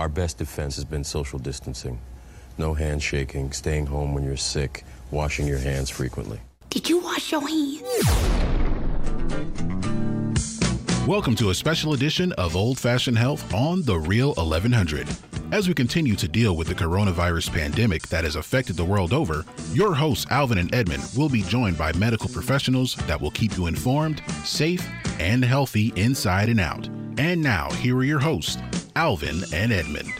our best defense has been social distancing. No handshaking, staying home when you're sick, washing your hands frequently. Did you wash your hands? Welcome to a special edition of Old Fashioned Health on The Real 1100. As we continue to deal with the coronavirus pandemic that has affected the world over, your hosts, Alvin and Edmond, will be joined by medical professionals that will keep you informed, safe, and healthy inside and out. And now, here are your hosts, Alvin and Edmund.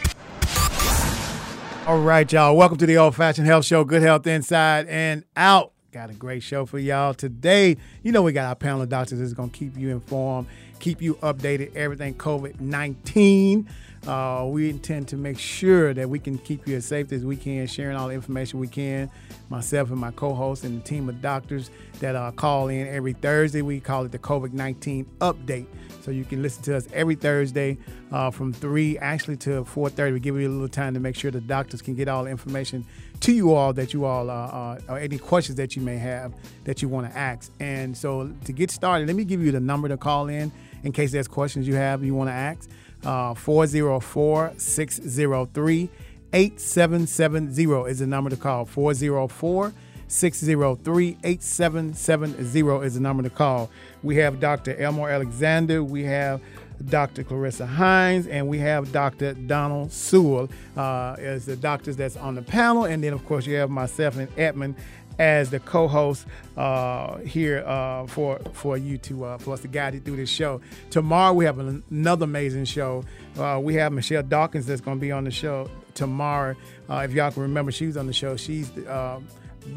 All right, y'all. Welcome to the Old Fashioned Health Show. Good health inside and out. Got a great show for y'all today. You know, we got our panel of doctors that's going to keep you informed, keep you updated, everything COVID 19. Uh, we intend to make sure that we can keep you as safe as we can, sharing all the information we can. Myself and my co host and the team of doctors that uh, call in every Thursday. We call it the COVID 19 update. So you can listen to us every Thursday uh, from 3 actually to 4.30. We give you a little time to make sure the doctors can get all the information to you all that you all, uh, uh, or any questions that you may have that you want to ask. And so to get started, let me give you the number to call in in case there's questions you have you want to ask. Uh, 404 603 8770 is the number to call. 404 603 8770 is the number to call. We have Dr. Elmore Alexander, we have Dr. Clarissa Hines, and we have Dr. Donald Sewell uh, as the doctors that's on the panel. And then, of course, you have myself and Edmond as the co-host uh, here uh, for for you to uh, for us to guide you through this show. Tomorrow we have another amazing show. Uh, we have Michelle Dawkins that's going to be on the show tomorrow. Uh, if y'all can remember, she was on the show. She's uh,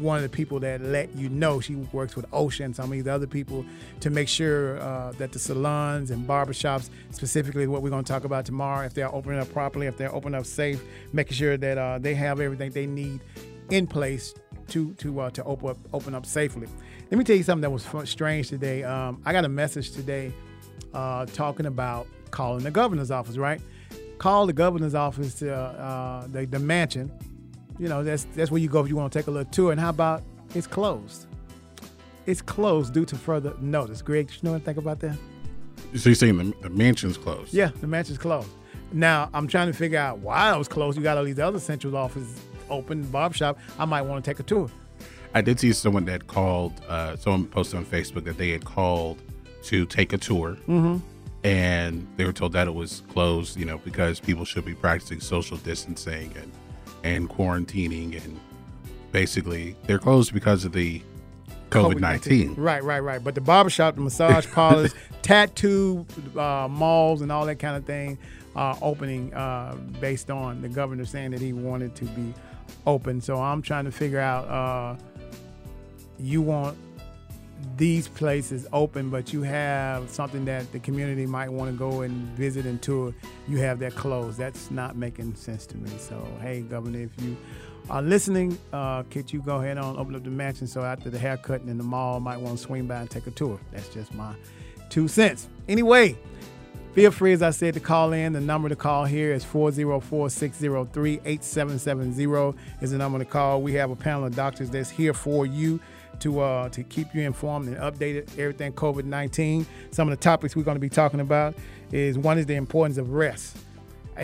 one of the people that let you know she works with and some of these other people to make sure uh, that the salons and barbershops, specifically what we're going to talk about tomorrow, if they're opening up properly, if they're opening up safe, making sure that uh, they have everything they need in place to to uh, to open up open up safely. Let me tell you something that was strange today. Um, I got a message today uh, talking about calling the governor's office. Right, call the governor's office to uh, the, the mansion you know, that's that's where you go if you want to take a little tour. And how about it's closed? It's closed due to further notice. Greg, you know anything about that? So you're saying the, the mansion's closed? Yeah, the mansion's closed. Now I'm trying to figure out why it was closed. You got all these other central offices open, barbershop. I might want to take a tour. I did see someone that called. Uh, someone posted on Facebook that they had called to take a tour, mm-hmm. and they were told that it was closed. You know, because people should be practicing social distancing and and quarantining and basically they're closed because of the COVID nineteen. Right, right, right. But the barbershop, the massage parlors, tattoo uh, malls, and all that kind of thing are opening uh, based on the governor saying that he wanted to be open. So I'm trying to figure out. Uh, you want these places open, but you have something that the community might want to go and visit and tour, you have that closed. That's not making sense to me. So, hey, Governor, if you are listening, uh, could you go ahead and open up the mansion so after the haircut and in the mall might want to swing by and take a tour? That's just my two cents. Anyway, feel free, as I said, to call in. The number to call here is 404 603 8770 is the number to call. We have a panel of doctors that's here for you to uh, to keep you informed and updated everything COVID nineteen. Some of the topics we're going to be talking about is one is the importance of rest.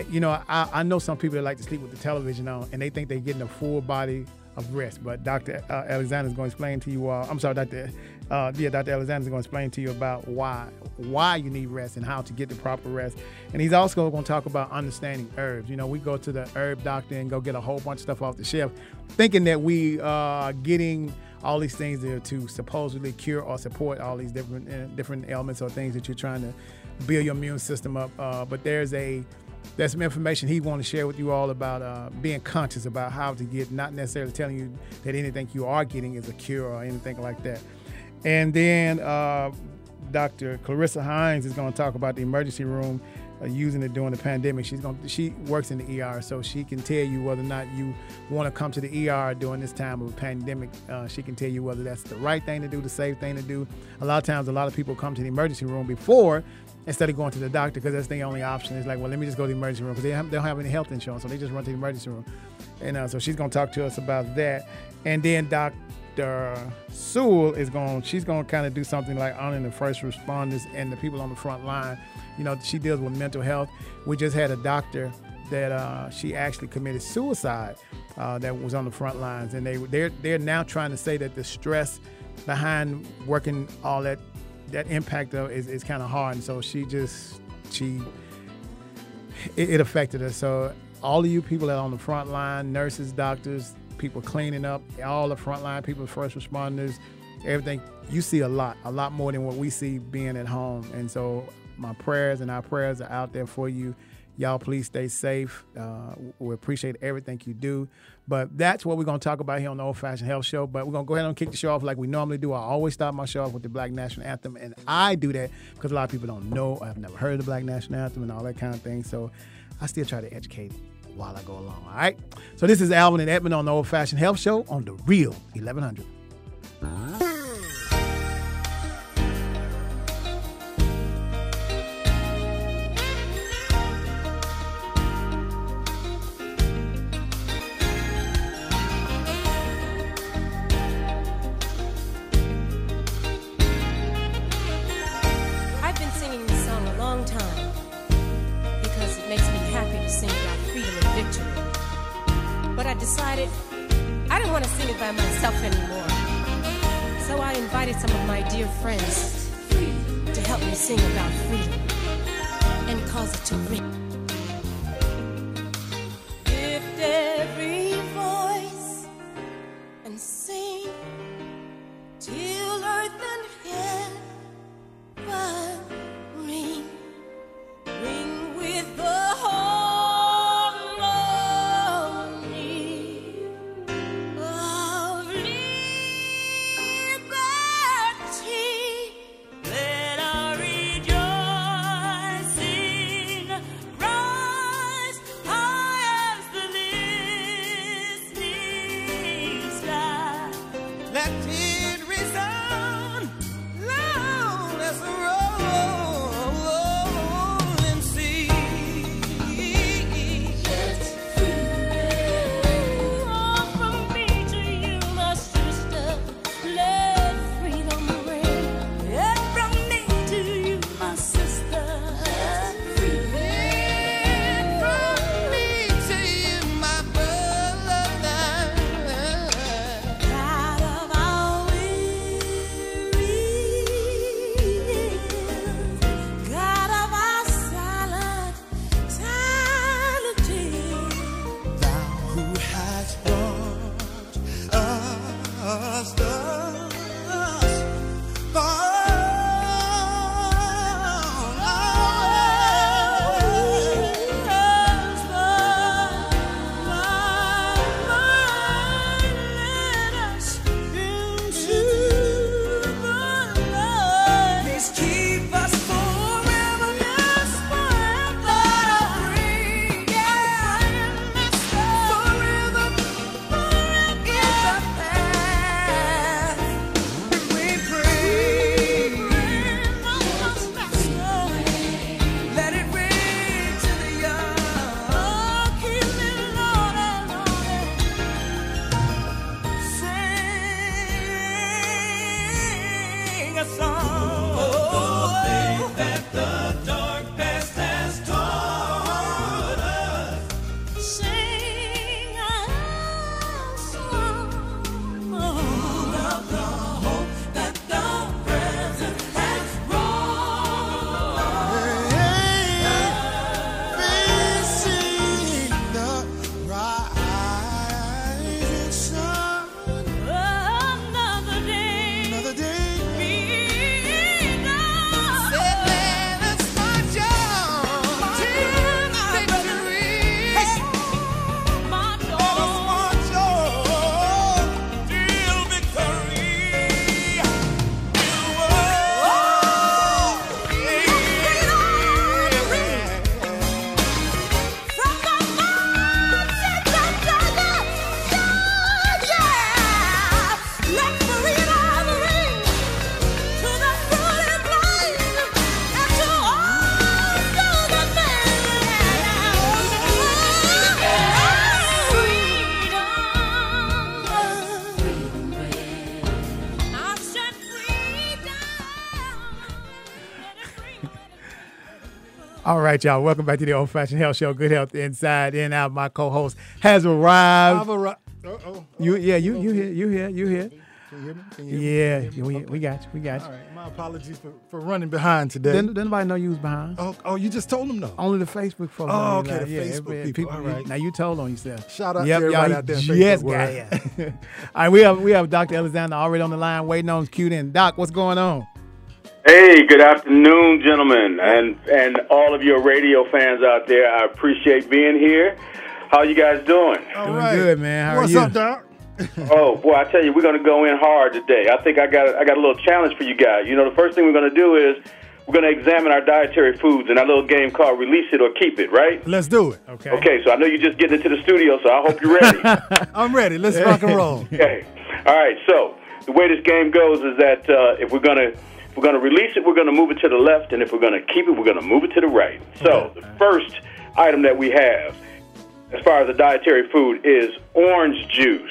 You know, I, I know some people that like to sleep with the television on, and they think they're getting a full body of rest. But Dr. Uh, Alexander is going to explain to you. Uh, I'm sorry, Dr. Uh, yeah, Dr. Alexander is going to explain to you about why why you need rest and how to get the proper rest. And he's also going to talk about understanding herbs. You know, we go to the herb doctor and go get a whole bunch of stuff off the shelf, thinking that we are getting all these things there to supposedly cure or support all these different uh, different ailments or things that you're trying to build your immune system up. Uh, but there's a there's some information he want to share with you all about uh, being conscious about how to get, not necessarily telling you that anything you are getting is a cure or anything like that. And then uh, Dr. Clarissa Hines is going to talk about the emergency room using it during the pandemic. She's going she works in the ER, so she can tell you whether or not you want to come to the ER during this time of a pandemic. Uh, she can tell you whether that's the right thing to do, the safe thing to do. A lot of times, a lot of people come to the emergency room before instead of going to the doctor because that's the only option. It's like, well, let me just go to the emergency room because they, they, don't have any health insurance, so they just run to the emergency room. And uh, so she's going to talk to us about that. And then Dr. Sewell is going. She's going to kind of do something like honoring the first responders and the people on the front line. You know, she deals with mental health. We just had a doctor that uh, she actually committed suicide. Uh, that was on the front lines, and they they're they're now trying to say that the stress behind working all that that impact of is, is kind of hard, and so she just she it, it affected her. So all of you people that are on the front line, nurses, doctors, people cleaning up, all the front line people, first responders, everything. You see a lot, a lot more than what we see being at home. And so my prayers and our prayers are out there for you. Y'all, please stay safe. Uh, we appreciate everything you do. But that's what we're going to talk about here on the Old Fashioned Health Show. But we're going to go ahead and kick the show off like we normally do. I always start my show off with the Black National Anthem. And I do that because a lot of people don't know. I've never heard of the Black National Anthem and all that kind of thing. So I still try to educate while I go along. All right. So this is Alvin and Edmond on the Old Fashioned Health Show on the Real 1100. Right, y'all. Welcome back to the Old Fashioned Health Show. Good health inside and out. My co-host has arrived. I've arri- Uh-oh. You, yeah, you, you here, you here, you here. Can you hear me? Can you hear me? Yeah, we, we got you, we got you. All right. My apologies for, for running behind today. Then, then nobody know you was behind. oh, oh, you just told them though. Only the Facebook folks. Oh, know you okay, the Facebook everybody- people. All right. Now you told on yourself. Shout out to everybody y'all, out there in Yes, Facebook guy. All right, we have we have Dr. Alexander already on the line, waiting on his cue. In Doc, what's going on? Hey, good afternoon, gentlemen, and and all of your radio fans out there. I appreciate being here. How you guys doing? All Doing right. good, man. How are What's you? up, Doc? oh boy, I tell you, we're going to go in hard today. I think I got I got a little challenge for you guys. You know, the first thing we're going to do is we're going to examine our dietary foods in our little game called Release It or Keep It, right? Let's do it. Okay. Okay, so I know you're just getting into the studio, so I hope you're ready. I'm ready. Let's rock and roll. Okay. All right. So the way this game goes is that uh, if we're gonna if we're gonna release it, we're gonna move it to the left, and if we're gonna keep it, we're gonna move it to the right. So the first item that we have, as far as the dietary food, is orange juice.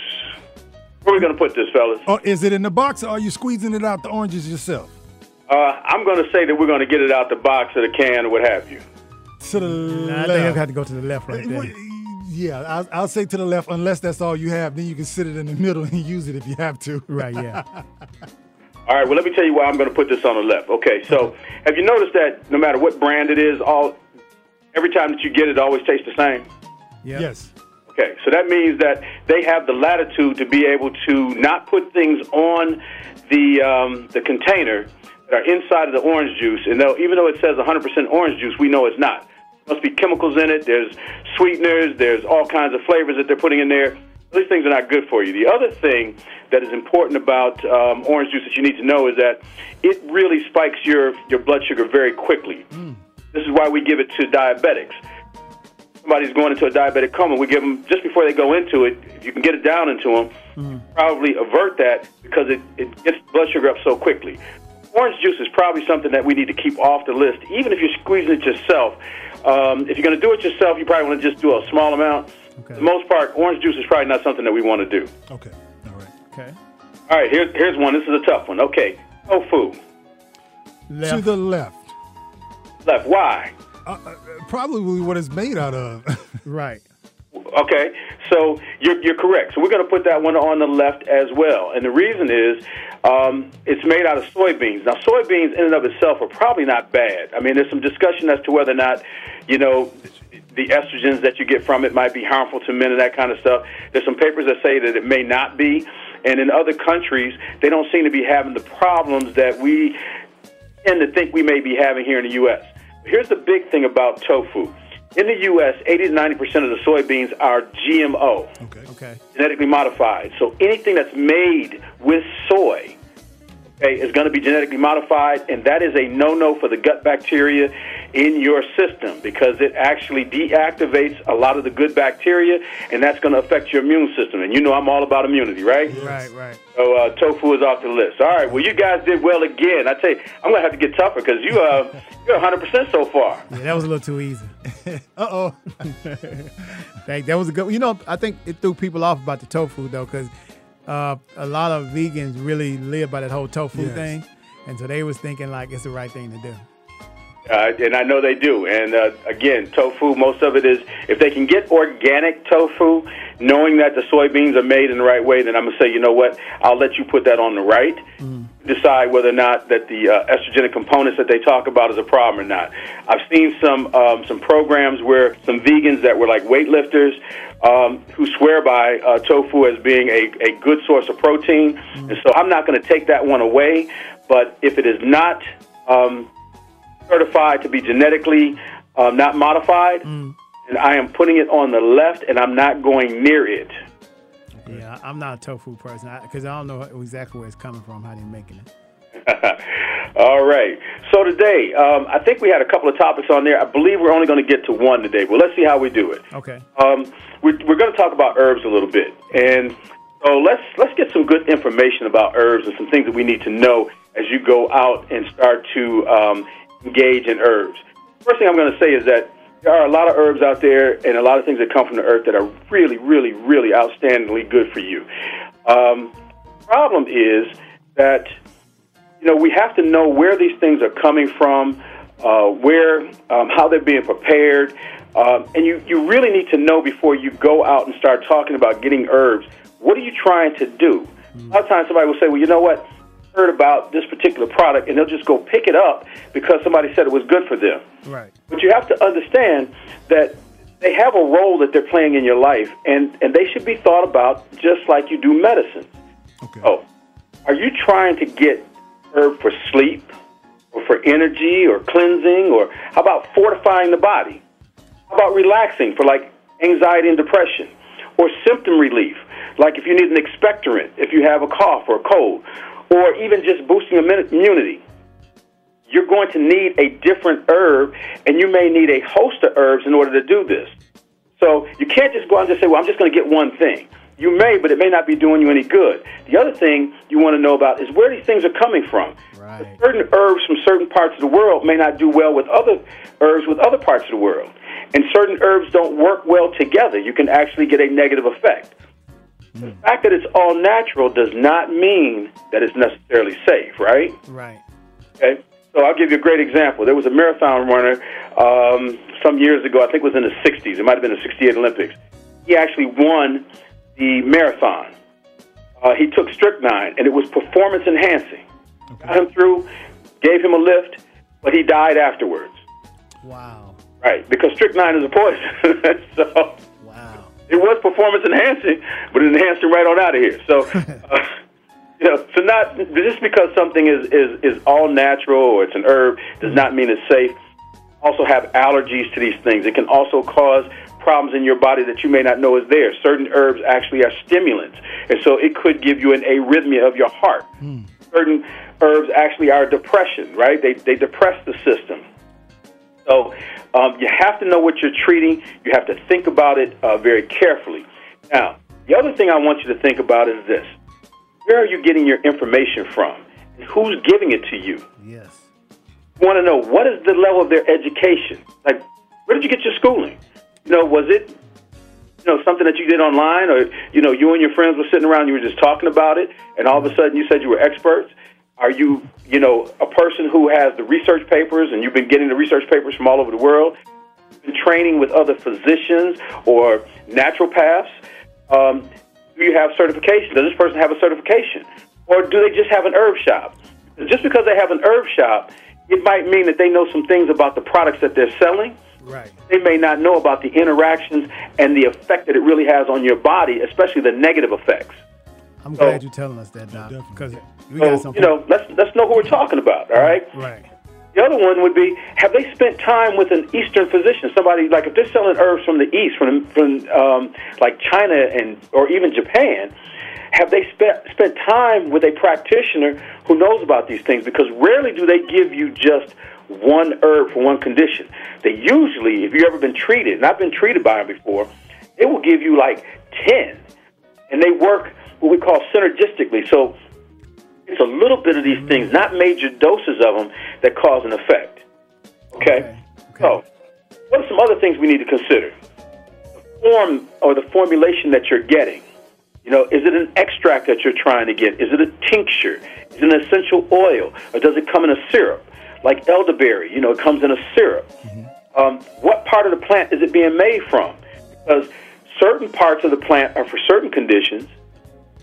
Where are we gonna put this, fellas? Oh, is it in the box or are you squeezing it out the oranges yourself? Uh, I'm gonna say that we're gonna get it out the box or the can or what have you. To the Nah, I left. think I have to go to the left right there. Yeah, I'll, I'll say to the left, unless that's all you have. Then you can sit it in the middle and use it if you have to. Right, yeah. All right. Well, let me tell you why I'm gonna put this on the left. Okay. So have you noticed that no matter what brand it is, all every time that you get it, it always tastes the same? yeah. Yes. Okay, so that means that they have the latitude to be able to not put things on the um, the container that are inside of the orange juice, and though even though it says 100% orange juice, we know it's not. There must be chemicals in it. There's sweeteners. There's all kinds of flavors that they're putting in there. These things are not good for you. The other thing that is important about um, orange juice that you need to know is that it really spikes your your blood sugar very quickly. This is why we give it to diabetics somebody's going into a diabetic coma, we give them just before they go into it. If you can get it down into them, probably avert that because it, it gets blood sugar up so quickly. Orange juice is probably something that we need to keep off the list, even if you're squeezing it yourself. Um, if you're going to do it yourself, you probably want to just do a small amount. Okay. For the most part, orange juice is probably not something that we want to do. Okay. All right. Okay. All right, here's here's one. This is a tough one. Okay, tofu Left. To the left. left. Why? Uh, uh, probably what it's made out of. right. Okay, so you're, you're correct. So we're going to put that one on the left as well. And the reason is um, it's made out of soybeans. Now, soybeans in and of itself are probably not bad. I mean, there's some discussion as to whether or not, you know, the estrogens that you get from it might be harmful to men and that kind of stuff. There's some papers that say that it may not be. And in other countries, they don't seem to be having the problems that we tend to think we may be having here in the U.S. Here's the big thing about tofu. In the U.S., 80 to 90 percent of the soybeans are GMO, okay. Okay. genetically modified. So anything that's made with soy okay, is going to be genetically modified, and that is a no-no for the gut bacteria in your system because it actually deactivates a lot of the good bacteria, and that's going to affect your immune system. And you know I'm all about immunity, right? Right, right. So uh, tofu is off the list. All right. Well, you guys did well again. I tell you, I'm gonna have to get tougher because you uh, you're 100 percent so far. Yeah, that was a little too easy. Uh oh. That was a good. You know, I think it threw people off about the tofu though, because uh, a lot of vegans really live by that whole tofu Yes. thing, and so they was thinking like it's the right thing to do. Uh, and I know they do. And uh, again, tofu, most of it is if they can get organic tofu, knowing that the soybeans are made in the right way, then I'm gonna say, you know what? I'll let you put that on the right. Decide whether or not that the uh, estrogenic components that they talk about is a problem or not. I've seen some um, some programs where some vegans that were like weightlifters um, who swear by uh, tofu as being a, a good source of protein, and so I'm not going to take that one away. But if it is not um, certified to be genetically um, not modified, and I am putting it on the left, and I'm not going near it. Yeah, I- I'm not a tofu person because I, don't know exactly where it's coming from, how they're making it. All right. So today, um, I think we had a couple of topics on there. I believe we're only going to get to one today. Well, let's see how we do it. Okay. Um, we're we're going to talk about herbs a little bit, and so let's let's get some good information about herbs and some things that we need to know as you go out and start to um, engage in herbs. First thing I'm going to say is that there are a lot of herbs out there and a lot of things that come from the earth that are really, really, really outstandingly good for you. Um, problem is that you know we have to know where these things are coming from. uh, where, um, how they're being prepared. Um, and you, you really need to know before you go out and start talking about getting herbs, what are you trying to do? A lot of times somebody will say, well, you know what? Heard about this particular product, and they'll just go pick it up because somebody said it was good for them. Right. But you have to understand that they have a role that they're playing in your life, and, and they should be thought about just like you do medicine. Okay. Oh, are you trying to get herb for sleep, or for energy, or cleansing, or how about fortifying the body? How about relaxing for like anxiety and depression, or symptom relief, like if you need an expectorant, if you have a cough or a cold, or even just boosting immunity? You're going to need a different herb, and you may need a host of herbs in order to do this. So you can't just go out and just say, well, I'm just going to get one thing. You may, but it may not be doing you any good. The other thing you want to know about is where these things are coming from. Right. Certain herbs from certain parts of the world may not do well with other herbs with other parts of the world. And certain herbs don't work well together. You can actually get a negative effect. The fact that it's all natural does not mean that it's necessarily safe, right? Right. Okay. So I'll give you a great example. There was a marathon runner um, some years ago. I think it was in the 60s. It might have been the 68 Olympics. He actually won the marathon. Uh, he took strychnine, and it was performance enhancing. Got him through, gave him a lift, but he died afterwards. Wow. Right, because strychnine is a poison. so. It was performance enhancing, but it enhanced him right on out of here. So, uh, you know, so not just because something is, is, is all natural or it's an herb does not mean it's safe. Also, have allergies to these things. It can also cause problems in your body that you may not know is there. Certain herbs actually are stimulants, and so it could give you an arrhythmia of your heart. Certain herbs actually are depression, right? They they depress the system. So um, you have to know what you're treating. You have to think about it uh, very carefully. Now, the other thing I want you to think about is this: Where are you getting your information from, and who's giving it to you? Yes. You want to know what is the level of their education? Like, where did you get your schooling? You know, was it you know something that you did online, or you know, you and your friends were sitting around, you were just talking about it, and all of a sudden you said you were experts? Are you, you know, a person who has the research papers, and you've been getting the research papers from all over the world? Been training with other physicians or naturopaths? Um, do you have certification? Does this person have a certification, or do they just have an herb shop? Just because they have an herb shop, it might mean that they know some things about the products that they're selling Right. they may not know about the interactions and the effect that it really has on your body, especially the negative effects. I'm So- glad you're telling us that, Doc, definitely. because we got So, you know, let's let's know who we're talking about. All right. Right. The other one would be: Have they spent time with an Eastern physician? Somebody like if they're selling herbs from the East, from from um, like China and or even Japan. Have they spent spent time with a practitioner who knows about these things? Because rarely do they give you just one herb for one condition. They usually, if you've ever been treated, and I've been treated by them before, they will give you like ten, and they work what we call synergistically. So it's a little bit of these things, not major doses of them, that cause an effect. Okay? Okay. So, what are some other things we need to consider? The form or the formulation that you're getting. You know, is it an extract that you're trying to get? Is it a tincture? Is it an essential oil? Or does it come in a syrup? Like elderberry, you know, it comes in a syrup. Um, what part of the plant is it being made from? Because certain parts of the plant are for certain conditions.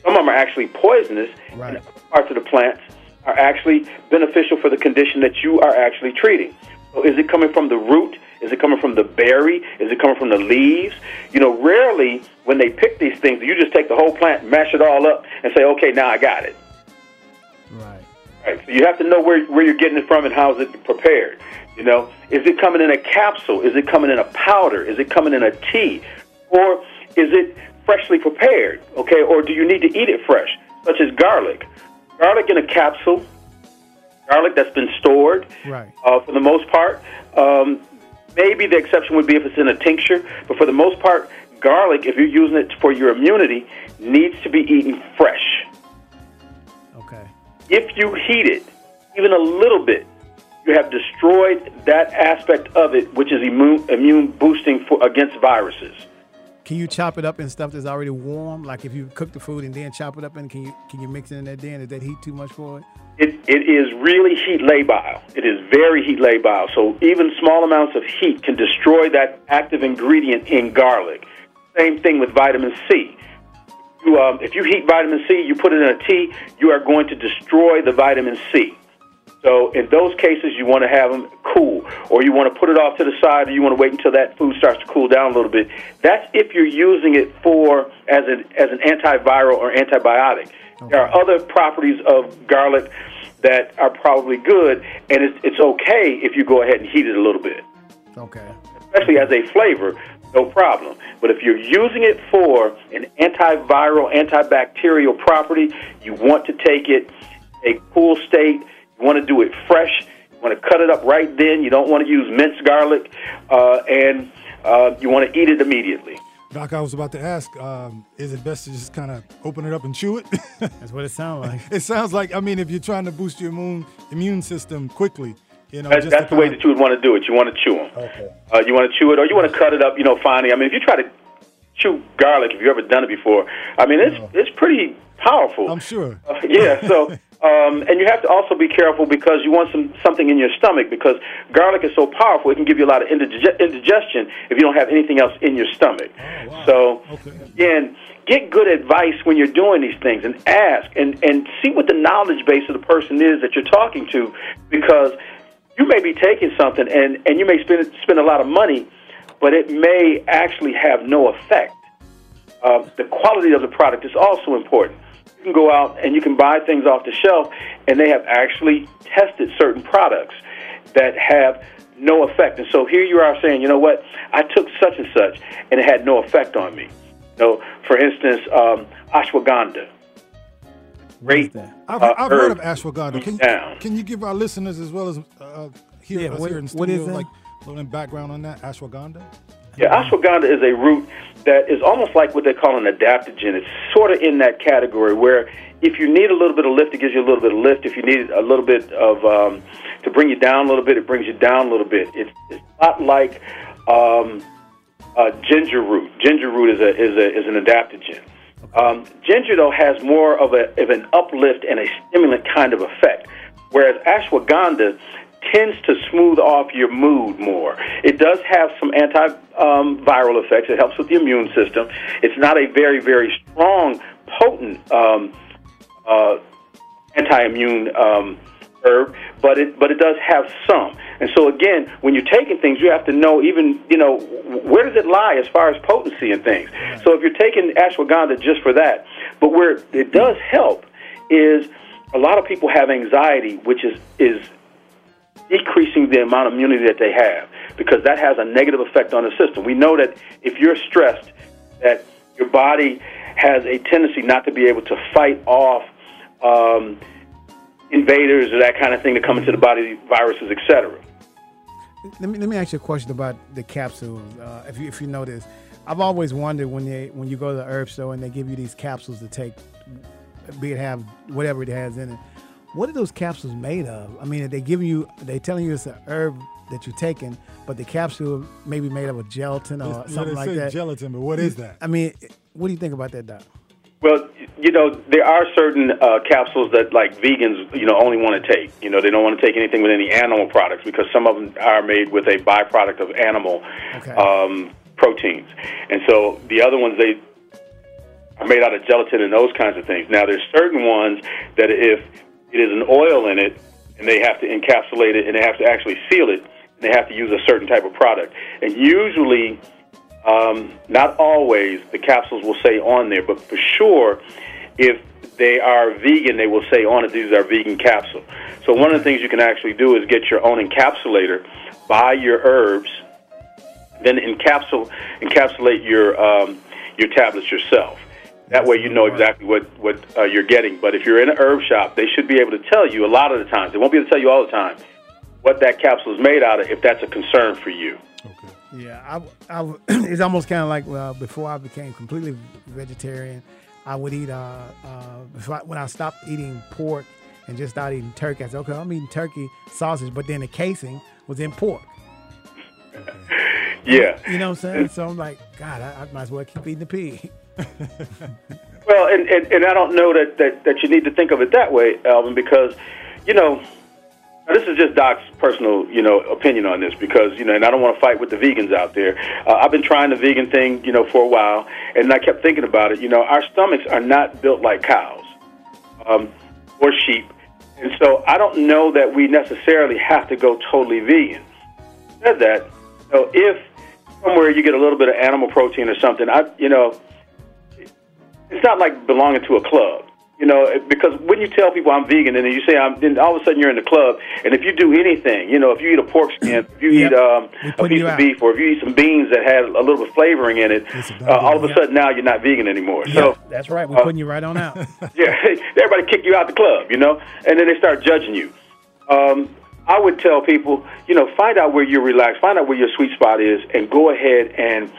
Some of them are actually poisonous. Right. And parts of the plants are actually beneficial for the condition that you are actually treating. So is it coming from the root? Is it coming from the berry? Is it coming from the leaves? You know, rarely when they pick these things, you just take the whole plant, mash it all up, and say, okay, now I got it. Right. Right. So you have to know where, where you're getting it from and how is it prepared. You know, is it coming in a capsule? Is it coming in a powder? Is it coming in a tea? Or is it freshly prepared? Okay, or do you need to eat it fresh, such as garlic? Garlic in a capsule, garlic that's been stored Right. uh, for the most part. Um, maybe the exception would be if it's in a tincture, but for the most part, garlic, if you're using it for your immunity, needs to be eaten fresh Okay. if you heat it even a little bit, you have destroyed that aspect of it, which is immune, immune boosting for, against viruses. Can you chop it up in stuff that's already warm? Like if you cook the food and then chop it up, and can you can you mix it in there? Then is that heat too much for it? It, it is really heat labile. It is very heat labile. So even small amounts of heat can destroy that active ingredient in garlic. Same thing with vitamin C. You, um, if you heat vitamin C, you put it in a tea, you are going to destroy the vitamin C. So in those cases, you want to have them cool, or you want to put it off to the side, or you want to wait until that food starts to cool down a little bit. That's if you're using it for as an as an antiviral or antibiotic. Okay. There are other properties of garlic that are probably good, and it's, it's okay if you go ahead and heat it a little bit. Okay. Especially as a flavor, no problem. But if you're using it for an antiviral, antibacterial property, you want to take it a cool state. You want to do it fresh. You want to cut it up right then. You don't want to use minced garlic, uh, and uh, you want to eat it immediately. Doc, I was about to ask, um, is it best to just kind of open it up and chew it? That's what it sounds like. it sounds like, I mean, if you're trying to boost your immune immune system quickly, you know, that's, that's the way that you would want to do it. You want to chew them. Okay. Uh, you want to chew it, or you want to cut it up. You know, finely. I mean, if you try to chew garlic, if you've ever done it before, I mean, it's oh. it's pretty powerful. I'm sure. Uh, yeah. So. Um, and you have to also be careful because you want some something in your stomach because garlic is so powerful it can give you a lot of indigestion if you don't have anything else in your stomach. Oh, wow. So okay. again, get good advice when you're doing these things and ask and and see what the knowledge base of the person is that you're talking to because you may be taking something and and you may spend spend a lot of money, but it may actually have no effect. Uh, the quality of the product is also important can go out and you can buy things off the shelf, and they have actually tested certain products that have no effect. And so here you are saying, you know what, I took such and such, and it had no effect on me. You know, for instance, um, ashwagandha. Great. I've, uh, I've heard of ashwagandha. Can you, can you give our listeners as well as uh, here, yeah, us what, here in the studio, what is like a little background on that ashwagandha? Yeah, ashwagandha is a root that is almost like what they call an adaptogen. It's sort of in that category where if you need a little bit of lift, it gives you a little bit of lift. If you need a little bit of um, to bring you down a little bit, it brings you down a little bit. It's, it's not like um, uh, ginger root. Ginger root is a is a is an adaptogen. Um, ginger though has more of a of an uplift and a stimulant kind of effect, whereas ashwagandha tends to smooth off your mood more. It does have some antiviral um, effects. It helps with the immune system. It's not a very, very strong, potent um, uh, anti-immune um, herb, but it but it does have some. And so again, when you're taking things, you have to know even you know where does it lie as far as potency and things. So if you're taking ashwagandha just for that, but where it does help is a lot of people have anxiety, which is is decreasing the amount of immunity that they have because that has a negative effect on the system. We know that if you're stressed, that your body has a tendency not to be able to fight off um, invaders or that kind of thing to come into the body, viruses, etc. Let me let me ask you a question about the capsules. Uh, if you if you notice, I've always wondered when they when you go to the herb store and they give you these capsules to take, be it have whatever it has in it what are those capsules made of? I mean, they give you, they telling you it's an herb that you're taking, but the capsule may be made of a gelatin or it's, something yeah, like that. Gelatin, but what is that? I mean, what do you think about that, Doc? Well, you know, there are certain uh, capsules that like vegans, you know, only want to take. You know, they don't want to take anything with any animal products because some of them are made with a byproduct of animal okay. um, proteins, and so the other ones they are made out of gelatin and those kinds of things. Now, there's certain ones that if it is an oil in it, and they have to encapsulate it, and they have to actually seal it, and they have to use a certain type of product. And usually, um, not always, the capsules will say on there, but for sure, if they are vegan, they will say on it, these are vegan capsule. So one of the things you can actually do is get your own encapsulator, buy your herbs, then encapsulate encapsulate your um, your tablets yourself. That way, you know exactly what what uh, you're getting. But if you're in an herb shop, they should be able to tell you a lot of the times. They won't be able to tell you all the time what that capsule is made out of if that's a concern for you. Okay. Yeah, I, I, it's almost kind of like uh, before I became completely vegetarian. I would eat uh, uh, I, when I stopped eating pork and just started eating turkey. I said, okay, I'm eating turkey sausage, but then the casing was in pork. Okay. Yeah. You know what I'm saying? So I'm like, God, I, I might as well keep eating the pig. well, and, and, and I don't know that, that, that you need to think of it that way, Alvin, because, you know, this is just Doc's personal, you know, opinion on this because, you know, and I don't want to fight with the vegans out there. Uh, I've been trying the vegan thing, you know, for a while, and I kept thinking about it. You know, our stomachs are not built like cows um, or sheep, and so I don't know that we necessarily have to go totally vegan. Said that, so if somewhere you get a little bit of animal protein or something, I, you know, it's not like belonging to a club. You know, because when you tell people I'm vegan and then you say I'm, then all of a sudden you're in the club, and if you do anything, you know, if you eat a pork skin, if you yep. eat um, a piece of beef, or if you eat some beans that have a little bit of flavoring in it, uh, all of a sudden now you're not vegan anymore. So that's right, we're uh, putting you right on out. yeah, everybody kick you out the club, you know, and then they start judging you. Um, I would tell people, you know, find out where you're relaxed, find out where your sweet spot is, and go ahead and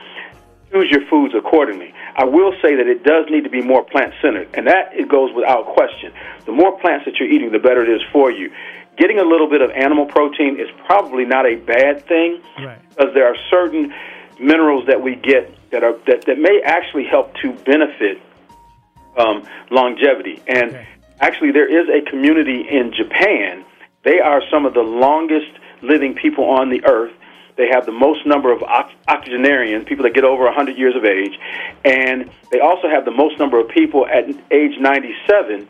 choose your foods accordingly. I will say that it does need to be more plant centered, and that it goes without question. The more plants that you're eating, the better it is for you. Getting a little bit of animal protein is probably not a bad thing right. because there are certain minerals that we get that are that, that may actually help to benefit um, longevity. And okay. actually, there is a community in Japan. They are some of the longest living people on the earth they have the most number of octogenarians, people that get over 100 years of age, and they also have the most number of people at age 97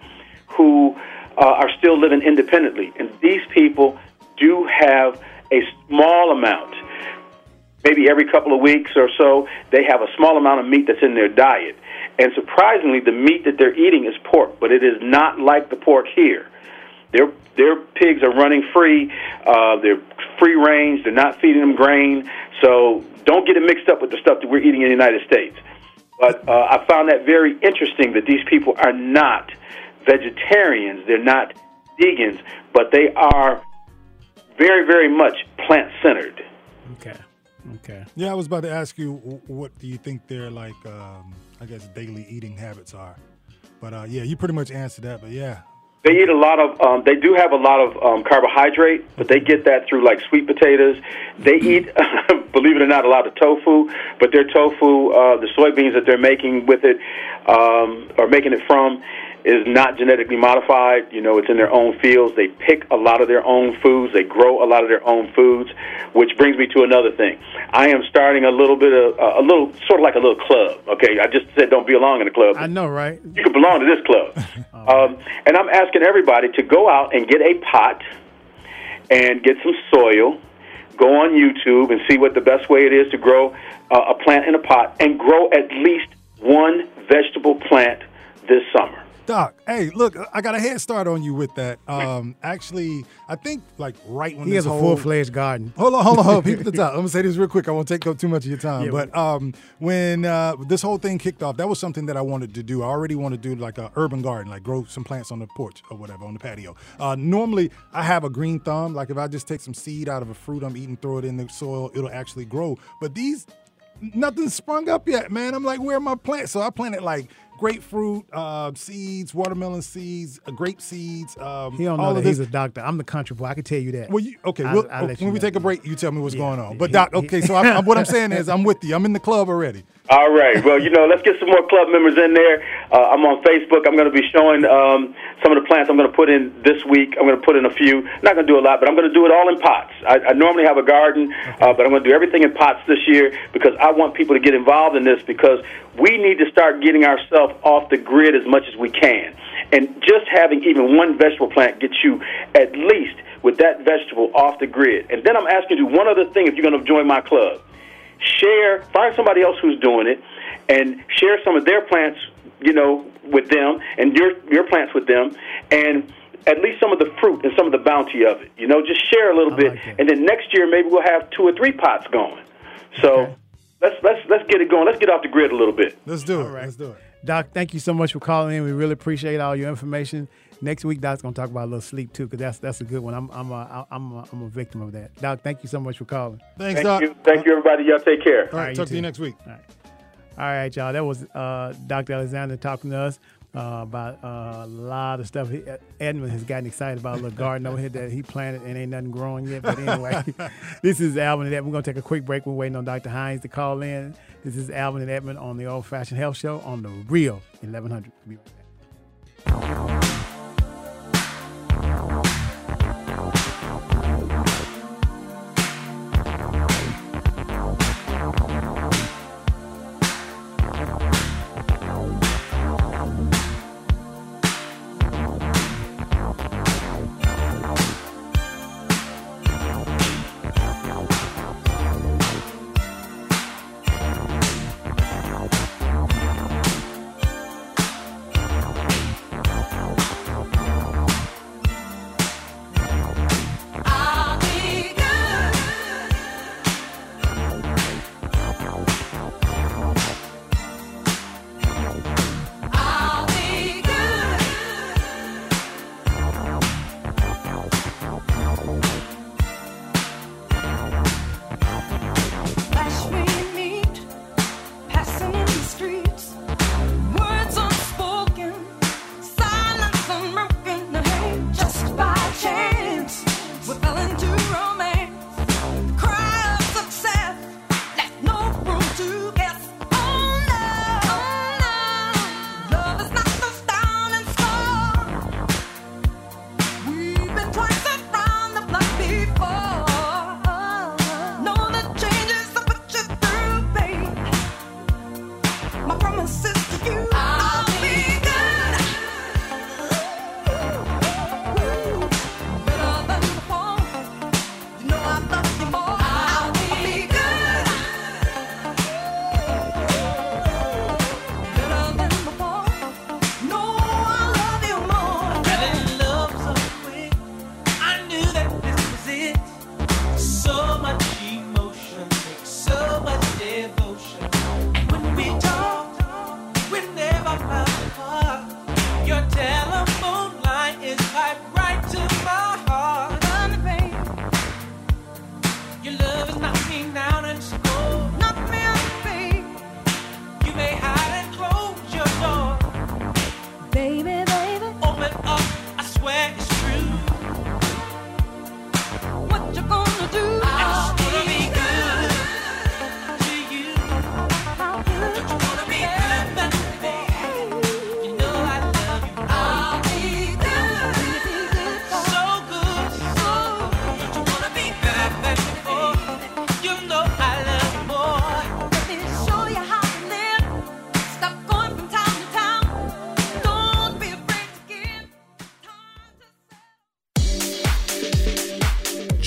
who uh, are still living independently. And these people do have a small amount, maybe every couple of weeks or so, they have a small amount of meat that's in their diet. And surprisingly, the meat that they're eating is pork, but it is not like the pork here. Their their pigs are running free. Uh, they're free range. They're not feeding them grain. So don't get it mixed up with the stuff that we're eating in the United States. But uh, I found that very interesting that these people are not vegetarians. They're not vegans, but they are very, very much plant centered. Okay. Okay. Yeah, I was about to ask you, what do you think their like, um, I guess, daily eating habits are? But uh, yeah, you pretty much answered that. But yeah, they eat a lot of. Um, they do have a lot of um, carbohydrate, but they get that through like sweet potatoes. They eat, believe it or not, a lot of tofu. But their tofu, uh, the soybeans that they're making with it, um, or making it from, is not genetically modified. You know, it's in their own fields. They pick a lot of their own foods. They grow a lot of their own foods, which brings me to another thing. I am starting a little bit of uh, a little sort of like a little club. Okay, I just said don't be along in the club. I know, right? You can belong to this club. um, and I'm asking everybody to go out and get a pot and get some soil. Go on YouTube and see what the best way it is to grow uh, a plant in a pot and grow at least one vegetable plant this summer. Doc, hey, look, I got a head start on you with that. Um, actually, I think like right when he has a full fledged garden. Hold on, hold on, hold on. People at the top. I'm gonna say this real quick. I won't take up too much of your time. Yeah, but um, when uh, this whole thing kicked off, that was something that I wanted to do. I already want to do like an urban garden, like grow some plants on the porch or whatever on the patio. Uh, normally, I have a green thumb. Like if I just take some seed out of a fruit I'm eating, throw it in the soil, it'll actually grow. But these nothing sprung up yet, man. I'm like, where are my plants? So I planted like grapefruit uh, seeds, watermelon seeds, uh, grape seeds. Um, he don't know that he's a doctor. I'm the country boy. I can tell you that. Well, you, okay. I'll, I'll when we take a break, you tell me what's yeah, going on. But doc, okay. So I, what I'm saying is, I'm with you. I'm in the club already. All right. Well, you know, let's get some more club members in there. Uh, I'm on Facebook. I'm going to be showing um, some of the plants I'm going to put in this week. I'm going to put in a few. not going to do a lot, but I'm going to do it all in pots. I, I normally have a garden, uh, but I'm going to do everything in pots this year because I want people to get involved in this because we need to start getting ourselves off the grid as much as we can. And just having even one vegetable plant gets you at least with that vegetable off the grid. And then I'm asking you one other thing if you're going to join my club share, find somebody else who's doing it, and share some of their plants, you know, with them, and your your plants with them, and at least some of the fruit and some of the bounty of it. You know, just share a little I bit, like and then next year maybe we'll have two or three pots going. So. Okay. Let's let's let's get it going. Let's get off the grid a little bit. Let's do it. Let's do it. Doc, thank you so much for calling in. We really appreciate all your information. Next week, Doc's gonna talk about a little sleep too, because that's that's a good one. I'm I'm a, I'm a, I'm a victim of that. Doc, thank you so much for calling. Thanks, thank Doc. You. Thank you, everybody. Y'all take care. All right, all right talk to you next week. All right, all right, y'all. That was uh, Dr. Alexander talking to us. Uh, about uh, a lot of stuff. He, Edmund has gotten excited about a little garden over here that he planted and ain't nothing growing yet. But anyway, this is Alvin and Edmund. We're going to take a quick break. We're waiting on Dr. Hines to call in. This is Alvin and Edmund on the Old Fashioned Health Show on the Real 1100. We'll be right back.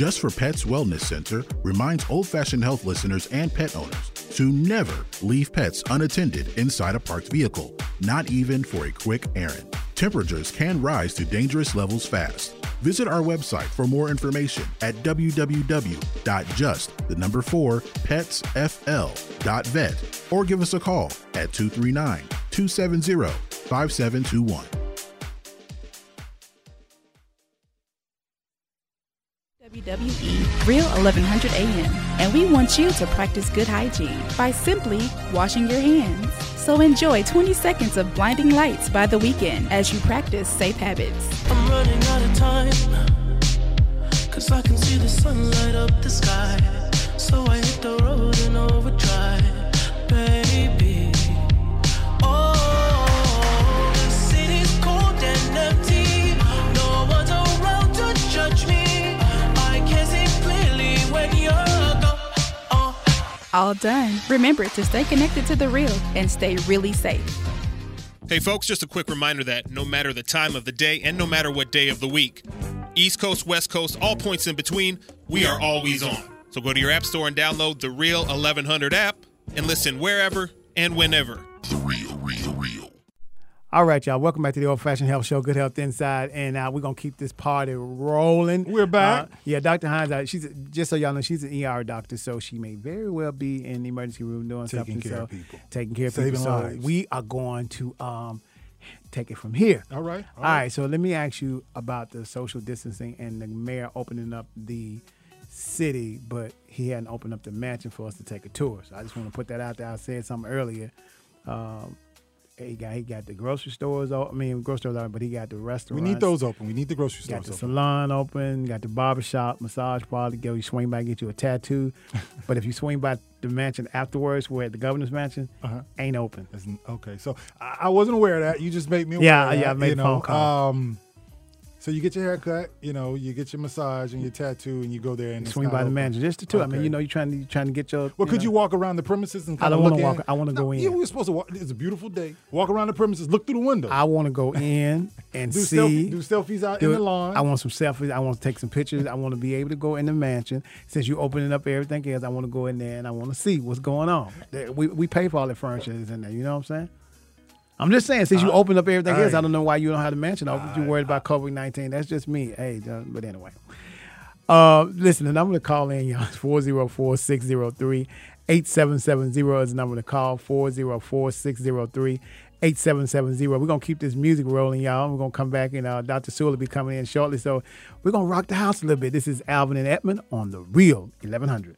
Just for Pets Wellness Center reminds old fashioned health listeners and pet owners to never leave pets unattended inside a parked vehicle, not even for a quick errand. Temperatures can rise to dangerous levels fast. Visit our website for more information at www.just the number 4 petsfl.vet or give us a call at 239 270 5721. WWE Real 1100 AM, and we want you to practice good hygiene by simply washing your hands. So enjoy 20 seconds of blinding lights by the Weeknd as you practice safe habits. I'm running out of time, cause I can see the up the sky. So I hit the road and overdrive, baby. All done. Remember to stay connected to the real and stay really safe. Hey, folks, just a quick reminder that no matter the time of the day and no matter what day of the week, East Coast, West Coast, all points in between, we are always on. So go to your app store and download the Real 1100 app and listen wherever and whenever. The real, real, real. All right, y'all. Welcome back to the Old Fashioned Health Show, Good Health Inside, and uh, we're gonna keep this party rolling. We're back. Uh, yeah, Dr. Hines. Uh, she's just so y'all know, she's an ER doctor, so she may very well be in the emergency room doing Taking something. care so of people. taking care of Saving people. So lives. we are going to um, take it from here. All right. All right. So let me ask you about the social distancing and the mayor opening up the city, but he hadn't opened up the mansion for us to take a tour. So I just want to put that out there. I said something earlier. Um, He got he got the grocery stores. I mean, grocery stores, open, but he got the restaurants. We need those open. We need the grocery stores. Got the open. salon open. Got the barber shop, massage parlor. Go, you swing by, get you a tattoo. but if you swing by the mansion afterwards, where at the governor's mansion, Uh-huh. ain't open. Okay, so I, I wasn't aware of that. You just made me. Yeah, yeah, that, I made you a know. phone call. Um, so you get your hair cut, you know, you get your massage and your tattoo, and you go there and swing by the open. mansion, just the two. I mean, you know, you're trying to you're trying to get your. Well, could know- you walk around the premises and I don't wanna in? walk- I wanna No, go in. Yeah, we were supposed to walk. It's a beautiful day. Walk around the premises, look through the window. I want to go in and do, see. do selfies out do in the lawn. I want some selfies. I want to take some pictures. I want to be able to go in the mansion. Since you're opening up everything else, I want to go in there and I want to see what's going on. We, we pay for all the furniture that's in there. You know what I'm saying? I'm just saying, since you opened up everything else, I don't know why you don't have the mansion open. You worried about COVID 19. That's just me. Hey, uh, but anyway. Uh, listen, the number to call in, y'all, is 404 603 8770 is the number to call 404 603 8770. We're going to keep this music rolling, y'all. We're going to come back, and uh, Dr. Sewell will be coming in shortly. So we're going to rock the house a little bit. This is Alvin and Edmond on the Real 1100.